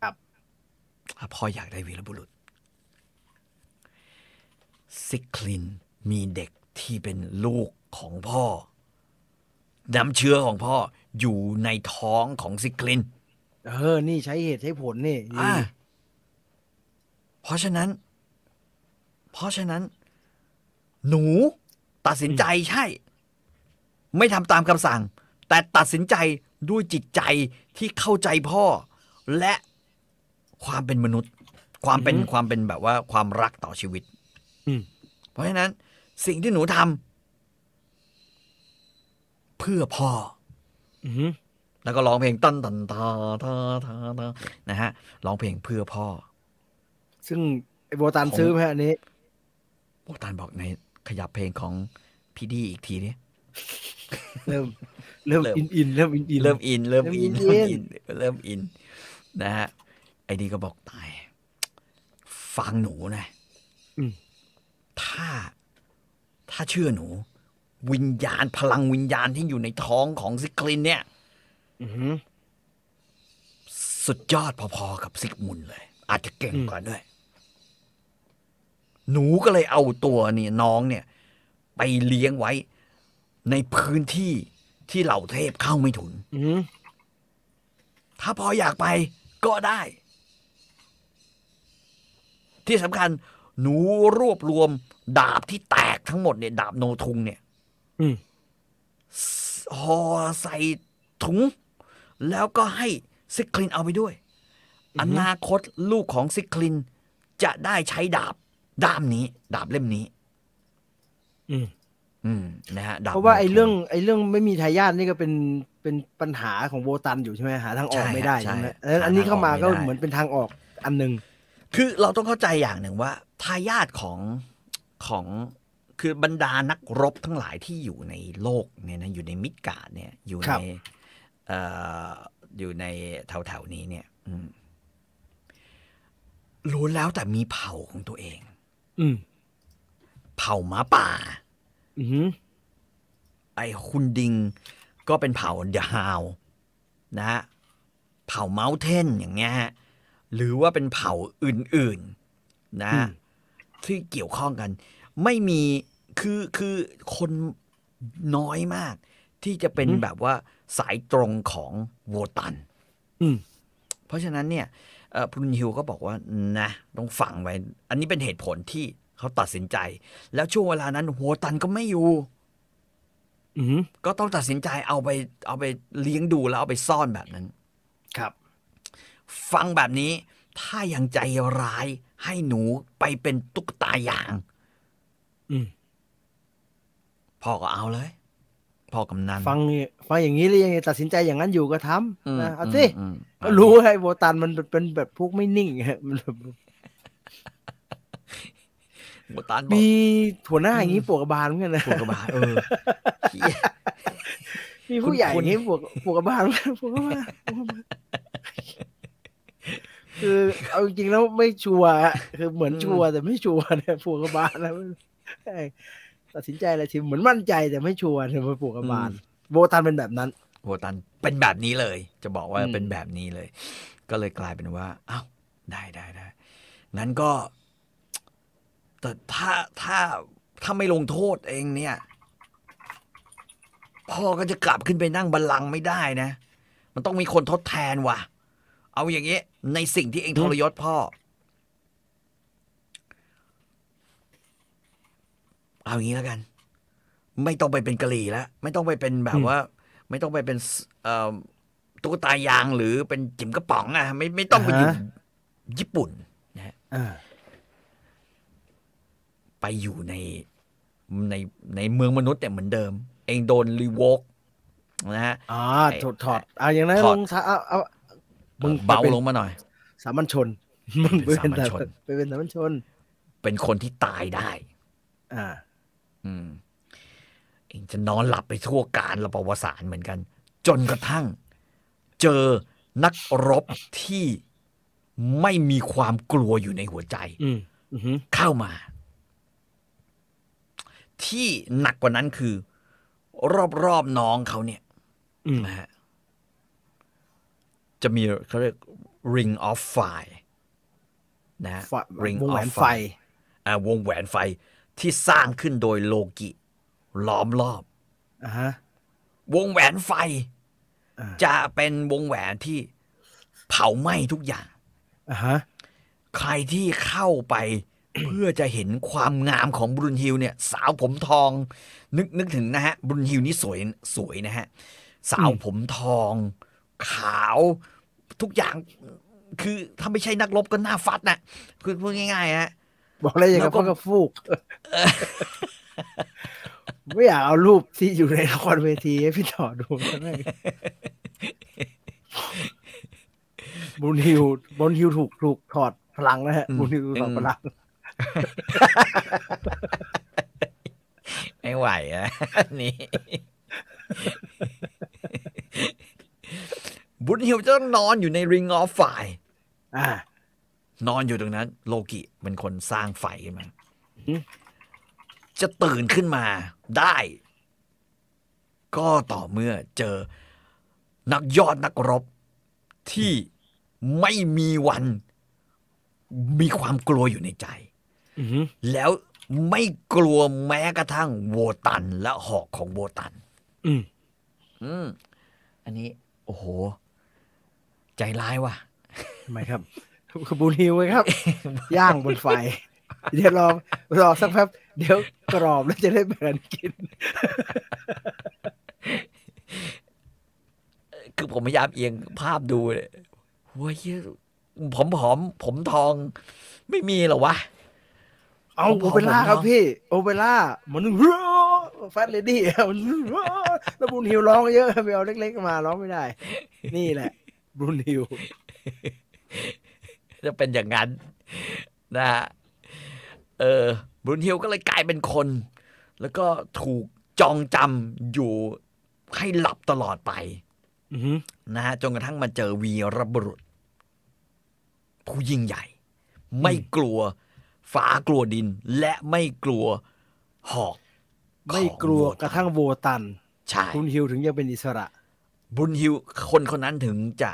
ครับพ่ออยากได้วีรบุรุษ ซิคลินมีเด็กที่เป็นลูกของพ่อ น้ำเชื้อของพ่ออยู่ในท้องของซิคลิน เออ นี่ใช้เหตุใช้ผลนี่อ่าเพราะฉะนั้น เพราะฉะนั้น หนูตัดสินใจใช่ ไม่ทำตามคำสั่ง แต่ตัดสินใจด้วยจิตใจที่เข้าใจพ่อ และความเป็นมนุษย์ ความเป็นความเป็นแบบว่าความรักต่อชีวิตอืม เพราะฉะนั้นสิ่งที่หนูทำเพื่อพ่ออืมแล้วก็ร้องเพลงตันตันตาตาตาตานะฮะร้องเพลงเพื่อพ่อ ซึ่งไอ้โบตันซื้อไหมอันนี้โบตานบอกในขยับเพลงของพี่ดีอีกทีนี้เริ่มเริ่มเริ่มอินอินเริ่มอินอินเริ่มอินเริ่มอินเริ่เริ่มมอิอินนเริ่มอินนะฮะไอ้นี่ก็บอกตาย ฟังหนูนะอืม ถ้าถ้าเชื่อหนู วิญญาณพลังวิญญาณที่อยู่ในท้องของซิคลินเนี่ยอืมสุดยอดพอๆกับซิกมุนเลย อาจจะเก่งกว่าด้วย หนูก็เลยเอาตัวนี่น้องเนี่ย ไปเลี้ยงไว้ ในพื้นที่ที่เหล่าเทพเข้าไม่ถึงอืมถ้าพออยากไปก็ได้ ที่สำคัญ หนูรวบรวม ดาบที่แตกทั้งหมดเนี่ย ดาบโนทุงเนี่ยอืมห่อใส่ถุง แล้วก็ให้ซิคลินเอาไปด้วย อนาคตลูกของซิคลินจะได้ใช้ดาบด้ามนี้ ดาบเล่มนี้ อืม อืมนะฮะดบเพราะว่าไอ้โนทุเรื่อง ไอ้เรื่องไม่มีทายาทนี่ก็เป็นเป็นปัญหาของโบตันอยู่ใช่ไหมหาทางออกใช่ไม่ได้ใช่ใช่ไหมใช่แล้วอันนี้หาทางเข้ามาออกก็ไม่ได้เหมือนเป็นทางออกอันหนึ่ง คือเราต้องเข้าใจอย่างหนึ่งว่าทายาทของของคือบรรดานักรบทั้งหลายที่อยู่ในโลกเนี่ยนะอยู่ในมิดการ์ดเนี่ยอยู่ครัในบเอ่ออยู่ในแถวๆนี้เนี่ยอืมล้วนแล้วแต่มีเผ่าของตัวเอง อืมเผ่าหมาป่าอือหือไอ้ฮุนดิงก็เป็นเผ่าเดอะฮาวนะฮะเผ่าเมาเทนอย่างเงี้ยฮะ หรือว่าเป็นเผ่าอื่นๆนะอืฮะมที่เกี่ยวข้องกัน ไม่มีคือคือคนน้อยมาก ที่จะเป็นแบบว่าสายตรงของโวตันอืมเพราะฉะนั้นเนี่ยเอ่อพรุนฮิวก็บอกว่านะต้องฝังไว้ อันนี้เป็นเหตุผลที่เขาตัดสินใจ แล้วช่วงเวลานั้นโวตันก็ไม่อยู่อือหือก็ต้องตัดสินใจเอาไป เอาไปเลี้ยงดูแล้วเอาไปซ่อนแบบนั้น ครับ ฟังแบบนี้ ถ้ายังใจร้ายให้หนูไปเป็นตุ๊กตายาง อืมพ่อก็เอาเลย พ่อกำนัน ฟังฟังอย่างนี้แล้วยังตัดสินใจอย่างนั้นอยู่ก็ทมำนะเอาสิอืมก็รู้ว่าไอ้โบตันมันเป็นแบบพวกไม่นิ่งฮะมันแบบโบตันบอกมีหัวหน้าอย่างนี้ปวกกระบาลเหมือนกันนะปวดกระบาลเออเหี้ยมีผู้ใหญ่คุอณย่างนี้ปวกปวกกระบาลเหมือนกันปวกกระบาลปวกกระบาล คือเอาจริงๆแล้วไม่ชัวร์อะคือเหมือนชัวร์แต่ไม่ชัวร์เนี่ยปวกกระบาลนะใช่ตัดสินใจอะไรทีเหมือนมั่นใจแต่ไม่ชัวร์เนี่ยมันปวกกระบาลโบตันเป็นแบบนั้นโบตันเป็นแบบนี้เลย จะบอกว่าอืมเป็นแบบนี้เลย ก็เลยกลายเป็นว่าเอ้าได้ได้ได้งั้นก็ แต่ถ้าถ้าถ้าไม่ลงโทษเองเนี่ยพ่อก็จะกลับขึ้นไปนั่งบัลลังก์ไม่ได้นะ มันต้องมีคนทดแทนว่ะ เอาอย่างเงี้ย ในสิ่งที่เองทรยศพ่อ เอาอย่างนี้แล้วกัน ไม่ต้องไปเป็นกะหรี่แล้ว ไม่ต้องไปเป็นแบบอืมว่า ไม่ต้องไปเป็นสเอ่อตุ๊กตายางหรือเป็นจิ๋มกระป๋องอะ ไม่ไม่ต้องไปอยู่อ่าฮะญี่ปุ่นนะฮะอ่าไปอยู่ในในในเมืองมนุษย์เนี่ยเหมือนเดิม เองโดนรีโวกนะฮะอ่าไอ้ถอดถอดเอาอย่างนั้นถลอดงซะเอาเอา มึงเบาไปเป็นลงมาหน่อย สามัญชนมึงไปเป็นเป็นสามัญชนไปเป็นสามัญชน เป็นคนที่ตายได้ อ่า อืมเองจะนอนหลับไปทั่วการระประวสารเหมือนกัน จนกระทั่ง เจอนักรบที่ไม่มีความกลัวอยู่ในหัวใจอืมอือหือเข้ามา ที่หนักกว่านั้นคือ รอบๆน้องเขาเนี่ยอืมนะฮะ จะมีเขาเรียก ring of fire นะฮะไฟ ring วงแหว of นไฟ fire อ่าวงแหวนไฟที่สร้างขึ้นโดยโลกิ ล้อมรอบอ่าฮะวงแหวนไฟอ่าจะเป็นวงแหวนที่เผาไหม้ทุกอย่างอ่าฮะใครที่เข้าไปเพื่อจะเห็นความงามของบรุนฮิลเนี่ย สาวผมทอง นึกนึกถึงนะฮะบรุนฮิลนี่สวยสวยนะฮะ สาวผมทอง ขาวทุกอย่างคือถ้าไม่ใช่นักรบก็หน้าฟัดนะคือพูดง่ายๆฮะบอกเลยอย่างแล้กับวก็พ่อกระฟูก ไม่อยากเอารูปที่อยู่ในละครเวทีให้พี่ต่อดูนะบุญฮิวบุญฮิวถูกถูกถอดพลังนะฮะอืมบุญฮิวถูกถอดอืมพลัง ไม่ไหวอะอันนี้ บุญฮิลจะต้องนอนอยู่ในริงออฟไฟอ่านอนอยู่ตรงนั้น โลกิเป็นคนสร้างไฟขึ้นมาอืมจะตื่นขึ้นมาได้ ก็ต่อเมื่อเจอนักยอดนักรบ ที่ไม่มีวัน มีความกลัวอยู่ในใจอือหือแล้วไม่กลัวแม้กระทั่งโวตันและหอกของโวตัน อืม อืม อันนี้ โอ้โห ใจร้ายว่ะทำไมครับคือบุญฮิวไงครับ ย่างบนไฟ เดี๋ยวรอรอสักแป๊บเดี๋ยวกรอบแล้วจะได้แบ่งกันกิน คือผมพยายามเอียงภาพดูเลยโอ้ยเหี้ยผอมผอมๆผมทอง ไม่มีเหรอวะ เอาผมโอเปร่าผมครับเนอะพี่ โอเปร่ามันแฟตเลดี้มันแล้วบุญฮิวร้องเยอะไปเอาเล็กๆมาร้องไม่ได้ นี่แหละ บุญฮิวจะเป็นอย่างนั้นนะฮะเออบรุนฮิลก็เลยกลายเป็นคน แล้วก็ถูกจองจำอยู่ให้หลับตลอดไปอือหือนะฮะจนกระทั่งมาเจอวีรบุรุษ ผู้ยิ่งใหญ่ ไม่กลัวฟ้ากลัวดิน และไม่กลัวหอก ไม่กลัวกระทั่งโวตันใช่คุณฮิวถึงยังเป็นอิสระ บรุนฮิลคนคนนั้นถึงจะ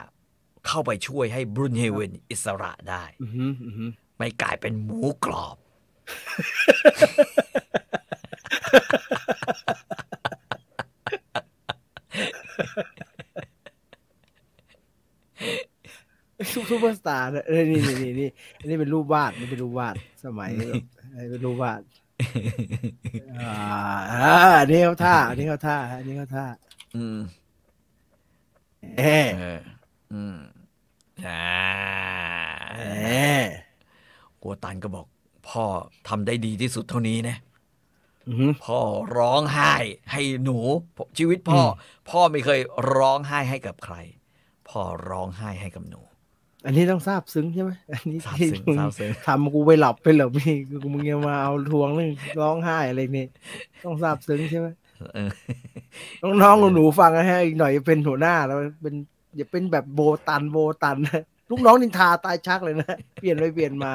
เข้าไปช่วยให้บรุนฮิลเป็นอิสระได้อือหืออือหือไม่กลายเป็นหมูกรอบ ซูซูเปอร์สตาร์เนี่ยเออนี่นี่นี่นี่อันนี้เป็นรูปวาดนี่เป็นรูปวาดสมัยแบบเออเป็นรูปวาดอ่าอ่าอันนี้เขาท่าอันนี้เขาท่าอันนี้เขาท่า อืม เออเอออืมอ่าเออกัวตันก็บอก พ่อทำได้ดีที่สุดเท่านี้นะอือหือพ่อร้องไห้ ให้หนูชีวิตพ่ออมพ่อไม่เคยร้องไห้ให้กับใคร พ่อร้องไห้ให้กับหนู อันนี้ต้องทราบซึ้งใช่ไหมอันนี้ซาบที่ซึ้งมึงซาบซึ้งทำกูไปหลับไปเหรอพี่กูมึงยังมาเอาทวงเรื่องร้องไห้อะไรนี่ต้องทราบซึ้งใช่ไหมเออ น้องๆหนูๆฟังนะฮะอีกหน่อยจะเป็นหัวหน้าแล้วเป็นอย่าเป็นแบบโบตันโบตันนะลูกน้องนินทาตายชักเลยนะเปลี่ยนไปเปลี่ยนมา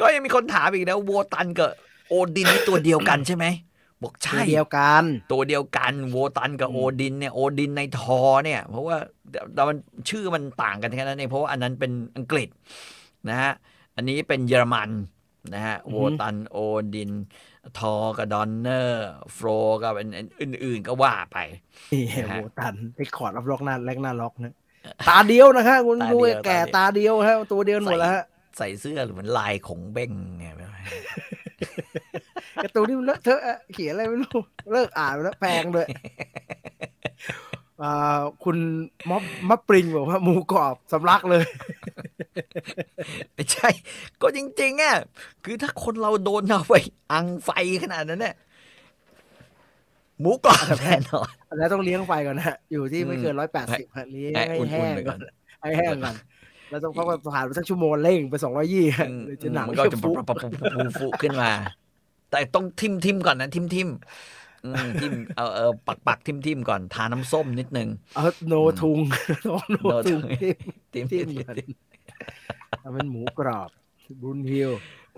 ก็ยังมีคนถามอีกนะโวตันกับโอดินนี่ตัวเดียวกันใช่ไหมบอกใช่ใช่เดียวกัน ตัวเดียวกันโวตันกับอืมโอดินเนี่ยโอดินในทอเนี่ย เพราะว่าแต่มันชื่อมันต่างกันแค่นั้นเองเพราะว่าอันนั้นเป็นอังกฤษนะฮะอันนี้เป็นเยอรมัน นะฮะโวตันโอดิน ทอกับดอนเนอร์ โฟรกับอันอื่นๆก็ว่าไปนี่นะฮะโบตันไปขอดรับล็อกหน้าแรกหน้าล็อกนะตาเดียวนะฮะคุณตาเดียวดูไอ้แก่ตาตาเดีเดียยววฮะตัวเดียวหมดแล้วฮะใส่เสื้อเหมือนลายของเบ้งไงไม่รู้การ์ตูนนี่มันเลอะเทอะอะเขียนอะไรไม่รู้ เลิกอ่านไปแล้วแพงด้วยอ่า คุณม็อบมะปริงบอกว่าหมูกรอบสำลักเลยไม่ใช่ ก็จริงๆอะคือถ้าคนเราโดนเอาไปอังไฟขนาดนั้นเนี่ยหมูกรอบแน่นอนแล้วต้องเลี้ยงไฟก่อนนะฮะอยู่ที่ไม่อืมเกินร้อยแปดสิบฮะเลี้ยงให้ให้อุ่นๆแห้งไปก่ก่ออนนให้แห้งก่อนแล้วต้องพักผ่านไปสักชั่วโมงเร่งไปสองร้อยยี่อืมเลยจะหนังมันก็จะฟุปุ๊บปุ๊บปุ๊บปุ๊บปุ๊บขึ้นมา แต่ต้องทิมทิมก่อนนะทิมทิมอืม ทิมเอาเออปักปักทิมทิมก่อนทาน้ำส้มนิดนึงเอาโนทุงโนโนทุทุงงทิมทิมทิทิมมก่อนเอาเป็นหมูกรอบบุญฮิล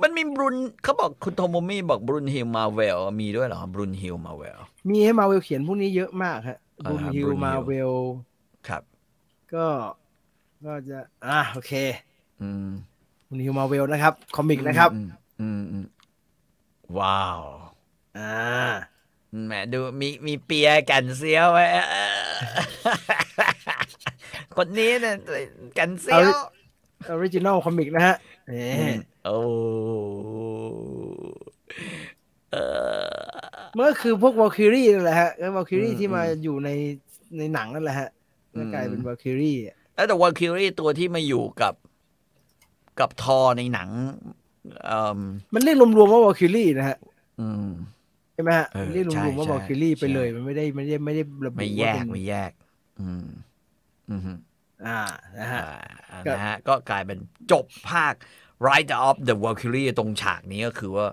มันมีบรุนเขาบอกคุณโทโมมี่บอกบรุนฮิลมาเวลมีด้วยเหรอบรุนฮิลมาเวลมีให้มาเวลเขียนพวกนี้เยอะมากฮะอ่าบุญฮิล Brun Hill มาเวลครับ ก็ก็จะอะโอเค อืมบุญฮิลมาเวลนะครับ คอมิกนะครับ อืมอืมอืมว้าวอ่า แหมดูมีมีเปียแกันเซียวไว้เออคนนี้เนี่ยแกันเซียว original comic นะฮะเอ๊ะโอ้เออมันก็คือพวกวอลคิรี่นั่นแหละฮะวอลคิรี่อืมที่มาอืมอยู่ในในหนังนั่นแหละฮะอืมก็กลายเป็นวอลคิรี่แล้วแต่วอลคิรี่ตัวที่มาอยู่กับกับทอในหนังเอ่มมันเรียกรวมๆว่าวอลคิรี่นะฮะ อืมใช่ไหมฮะเออมันเรียกรใช่วมๆว่าใช่วอลคิรี่ไปเลยใช่มันไม่ได้ไม่ได้ไม่ได้ระบุไม่แยว่ากเป็นไม่แยก อืม อืมอ่านะฮะอ่าก็นะฮะ ก็กลายเป็นจบภาค Rider of the Valkyrie ตรงฉากนี้ก็คือว่า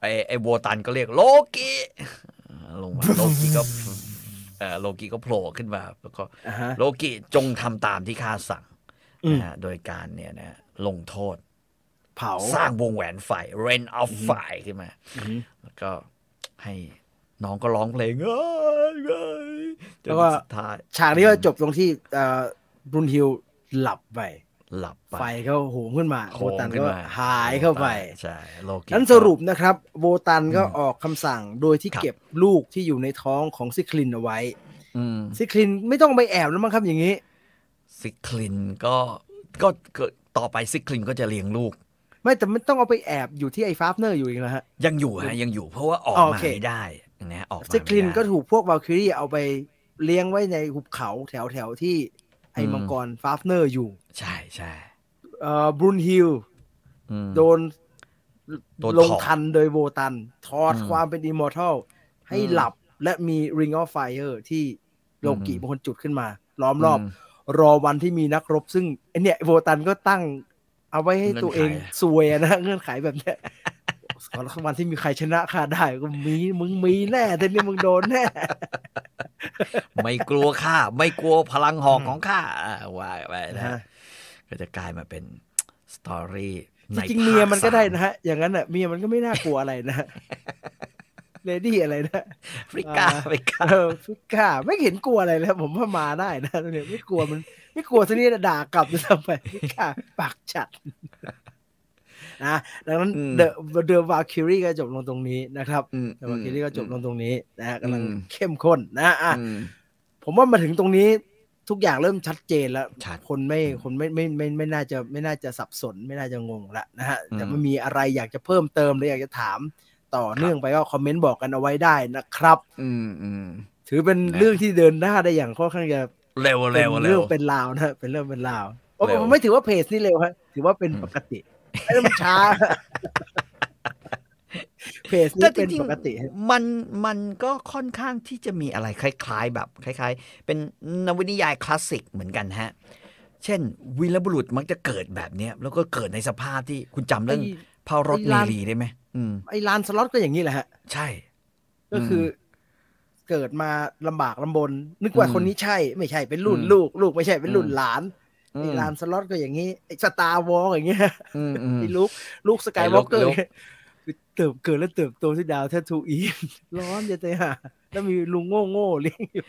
ไอ้ไอ้โวตันก็เรียกโลกิลงมาโลกิก็เออโลกิก็โผล่ขึ้นมา แล้วก็อ่าฮะโลกิจงทำตามที่ข้าสั่งอืมนะฮะโดยการเนี่ยนะลงโทษเผาสร้างวงแหวนไฟ Rain of Fire ขึ้นมาอือฮึแล้วก็ ให้น้องก็ร้องเพลงเอ้ยเอ้ยจนแล้วก็สุดท้ายฉากนี้ก็จบตรงที่เอ่อบรุนฮิลหลับไป หลับไปไฟก็โหมขึ้นมาโหโบมตันขึ้ก็มาหายเข้าไปใช่โลกินั้นสรุปนะครับโบตันก็ออกคำสั่งโดยที่ครับเก็บลูกที่อยู่ในท้องของซิคลินเอาไว้อืมซิคลินไม่ต้องไปแอบแล้วมั้งครับอย่างนี้ซิคลินก็ก็ก็ต่อไปซิคลินก็จะเลี้ยงลูก ไม่แต่ไม่ต้องเอาไปแอบอยู่ที่ไอ้ฟาฟเนอร์อยู่อีกนะฮะ ยังอยู่ฮะยังอยู่เพราะว่าออกอ๋อโอมาเคไม่ได้นะออกมาซิคลินไม่ได้ก็ถูกพวกวาลคิรี่เอาไปเลี้ยงไว้ในหุบเขาแถวแถวๆที่ไอ้อืมมังกรฟาฟเนอร์อยู่ ใช่ใช่เอ่อบรุนฮิลอืมโดนโดนลงถอดทันโดยโวตันถอดอืมความเป็น immortal ให้อืมหลับและมี Ring of Fire ที่โลกิอืมเป็นคนจุดขึ้นมา ล้อมรอบมรอวันที่มีนักรบซึ่งไอเนี่ยโวตันก็ตั้ง เอาไว้ให้เงื่อนตัวเองไขซวยอะนะเงื่อนไขแบบเนี้ยวันที่มีใครชนะข้าได้ก็มีมึงมีแน่ทีนี้มึงโดนแน่ไม่กลัวข้าไม่กลัวพลังหอกของข้าอ่าว่าไปนะนะก็จะกลายมาเป็น story ในจริงๆเมียมันก็ได้ภาคสานะฮะ อย่างนั้นอะเมียมันก็ไม่น่ากลัวอะไรนะฮะ lady อะไรนะฟริกาอ่าฟริกาเออฟิก้าไม่เห็นกลัวอะไรเลยผมว่ามาได้นะเนี่ยไม่กลัวมัน ไม่กลัวซะนี่ด่ากลับจะทำไปฟิก้าปากจัดนะดังนั้นอืม The The Valkyrie ก็จบลงตรงนี้นะครับอืม The Valkyrie ก็จบลงตรงนี้นะฮะกำลังอืมเข้มข้นนะอะอืมผมว่ามาถึงตรงนี้ทุกอย่างเริ่มชัดเจนแล้วชัดคนไม่คนไม่ไม่ไม่ไม่น่าจะไม่น่าจะสับสน ไม่น่าจะงงละนะฮะอืมแต่มันมีอะไรอยากจะเพิ่มเติมหรืออยากจะถาม ต่อเนื่องไปก็คอมเมนต์บอกกันเอาไว้ได้นะครับ อืมอืมถือเป็นนะเรื่องที่เดินหน้าได้อย่างค่อนข้างจะเร็วเป็เร็นวเรื่เร็อวงเป็นราวนะฮะเป็นเรื่องเป็นราวโอ้เร็วผมไม่ถือว่าเพจนี่เร็วฮะถือว่าเป็นอืมปกติไอ้นั่นมันช้าเพจแต่นี่จเป็นริงปกติฮะๆมันมันก็ค่อนข้างที่จะมีอะไรคล้าย ๆ แบบคล้าย ๆ เป็นนวนิยายคลาสสิกเหมือนกันฮะ เช่น วีรบุรุษมักจะเกิดแบบเนี้ยแล้วก็เกิดในสภาพที่คุณจำเรื่องไอ้พารถไอ้เมลานลีได้ไหมอืม ไอ้ลานสล็อตก็อย่างนี้แหละฮะ ใช่ ก็คืออเกิดมาลำบากลำบน นึกว่าอืมคนนี้ใช่ ไม่ใช่เป็นรุ่นอืมลูก ลูกไม่ใช่เป็นรุ่นอืมหลานอืไอ้มลานสล็อตก็อย่างนี้ไอ้สตาร์วอลอย่างเงี้ยอืมอืมไอ้ลูกลูกสกายวอล์กเกอไอ้ร์ลูกเติบเกิดแล้วเติบโตที่ดาวแททูอีนร้อนจะตายห่าแล้วมีลุงโง่โง่ๆเลี้ยงอยู่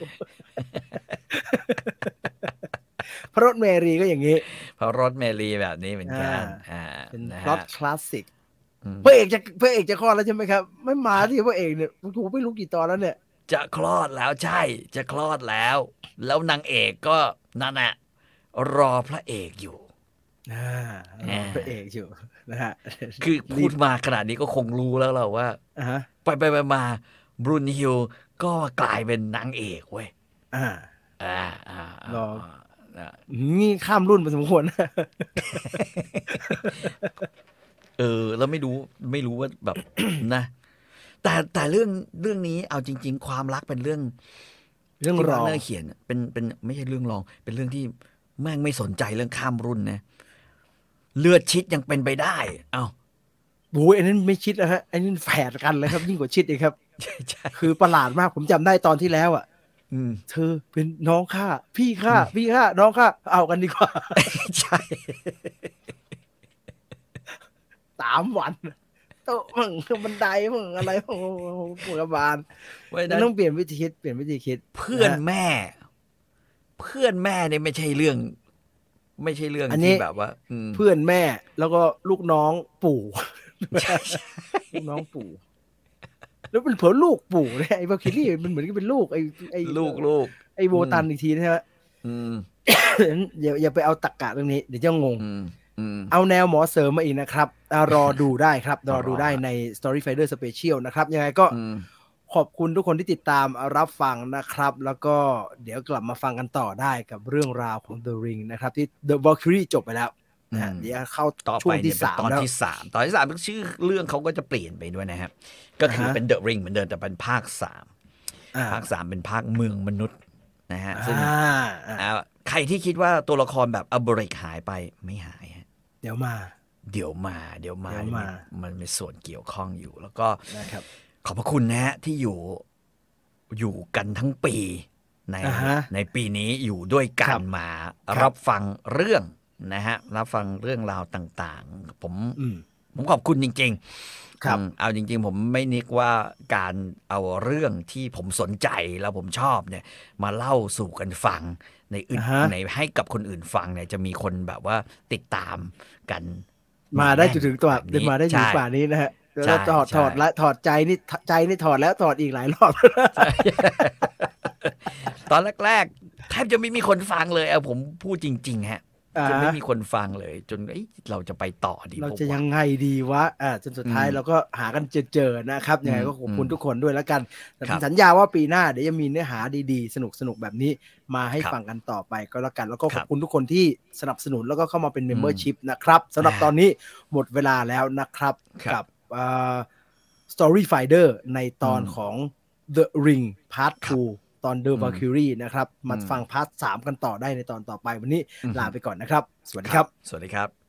พระรถเมรีก็อย่างนี้พารถเมลีแบบนี้เหมือนกันอ่าอ่าเป็นนะพล็อฮะตคลาสสิกอืม พระเอกจะพระเอกจะคลอดแล้วใช่ไหมครับ ไม่มาที่พระเอกเนี่ยถูกไม่รู้กี่ตอนแล้วเนี่ย จะคลอดแล้วใช่ จะคลอดแล้ว แล้วนางเอกก็นั่นแหละรอพระเอกอยู่อ่าอ่าพระเอกอยู่นะฮะคือพูดมาขนาดนี้ก็คงรู้แล้วเราว่าอ่าฮะไปไปไปมาบรูนฮิลก็กลายเป็นนางเอกเว้ยอ่าอ่าอ่าอ่ารออ่านี่ข้ามรุ่นไปสมควรนะ เออ แล้วไม่รู้ไม่รู้ว่าแบบนะ แต่แต่เรื่องเรื่องนี้เอาจริง ๆ ความรักเป็นเรื่องเรื่องที่รอมาร์คเนอร์เขียนอะเป็นเป็นไม่ใช่เรื่องรอง เป็นเรื่องที่แม่งไม่สนใจเรื่องข้ามรุ่นนะเลือดชิดยังเป็นไปได้ เอ้าโอ้ยอันนั้นไม่ชิดนะฮะอันนี้แฝดกันเลยครับ ยิ่งกว่าชิดอีกครับใช่ใช่คือประหลาดมากผมจำได้ตอนที่แล้วอะอืมเธอเป็นน้องข้าพี่ข้าพี่ข้าน้องข้าเอากันดีกว่า ใช่สามวันโต๊ะมั่งบันไดมั่งอะไรมั่งปวดบาลเพราะฉะมันั้นนต้องเปลี่ยนวิธีคิดเปลี่ยนวิธีคิด เพื่อนแม่ เพื่อนแม่เนี่ยไม่ใช่เรื่อง ไม่ใช่เรื่องอันนี้ที่แบบว่าอืมเพื่อนแม่แล้วก็ลูกน้องปู่ใช่ใช่ลูกน้องปู่แล้วเป็นเผลอลูกปู่เนี่ยไอ้บาคิลี่มันเหมือนกับเป็นลูกไอ้ไอ้ลูกลูกไอ้โบตันอีกทีนะฮะอืมอย่าอย่าไปเอาตักกะเรื่องนี้ เดี๋ยวจะงงอืมอืม เอาแนวหมอเสริมมาอีกนะครับอ่ารอดูได้ครับ รอดูได้รอใน Story Finder Special นะครับ ยังไงก็อืมขอบคุณทุกคนที่ติดตามรับฟังนะครับ แล้วก็เดี๋ยวกลับมาฟังกันต่อได้กับเรื่องราวของ The Ring นะครับ ที่ The Valkyrie จบไปแล้วนะฮะอืมเดี๋ยวเข้าต่อช่วไปงเนี่ที่ยเป็นสามตอนแล้วที่สามตอนที่สามชื่อเรื่องเขาก็จะเปลี่ยนไปด้วยนะครับ ก็คืออ่าฮะเป็นเดอะริงเหมือนเดิมแต่เป็นภาคสามอ่าภาคสามเป็นภาคเมืองมนุษย์นะฮะซึ่งอ่าอ่าอ่าใครที่คิดว่าตัวละครแบบอบริกหายไปไม่หายฮะ เดี๋ยวมาเดี๋ยวมา เดี๋ยวมา เดี๋ยวมา มันมีส่วนเกี่ยวข้องอยู่ แล้วก็นะครับ ขอบพระคุณนะฮะที่อยู่อยู่กันทั้งปีในอ่าฮะในปีนี้อยู่ด้วยกัครันบมาครับรับฟังเรื่องนะฮะรับฟังเรื่องราวต่าง ๆ ผมอืมผมขอบคุณจริง ๆ ครับอืมเอาจริง ๆ ผมไม่นึกว่าการเอาเรื่องที่ผมสนใจแล้วผมชอบเนี่ย มาเล่าสู่กันฟัง ในอื่นอ่าฮะในให้กับคนอื่นฟังเนี่ยจะมีคนแบบว่าติดตามกัน มาได้จนถึงตัวแบบนี้มาได้ถึงใช่ป่านนี้นะฮะใช่แล้วถอดใช่ถอดและถอดใจนี่ใจนี่ถอดแล้วถอดอีกหลายรอบตอนแรกๆแทบจะไม่มีคนฟังเลยเอาผมพูดจริง ๆ ฮะอ่าจะไม่มีคนฟังเลย จนเอ้ยเราจะไปต่อดีเราปวจะยังไงดีวะอ่าจนสุดท้ายอืมเราก็หากันเจอเจอๆนะครับยังไงก็ขอบคุณอืมทุกคนด้วยแล้วกันแต่ครับสัญญาว่าปีหน้าเดี๋ยวจะมีเนื้อหาดีๆ สนุกสนุกๆแบบนี้ มาให้ครับฟังกันต่อไปก็แล้วกัน แล้วก็คขรัอบบคุณทุกคนที่สนับสนุนแล้วก็เข้ามาเป็นอืม membership นะครับสำหรับอ่าตอนนี้หมดเวลาแล้วนะครับครับกับอ่า Story Finder ในตอนอืมของ The Ring Part ครับ2ตอน The อืม Valkyrie นะครับ มาอืมฟังพาร์ท3กันต่อได้ในตอนต่อไปวันนี้อืมลาไปก่อนนะครับ สวัสดีครับ สวัสดีครับ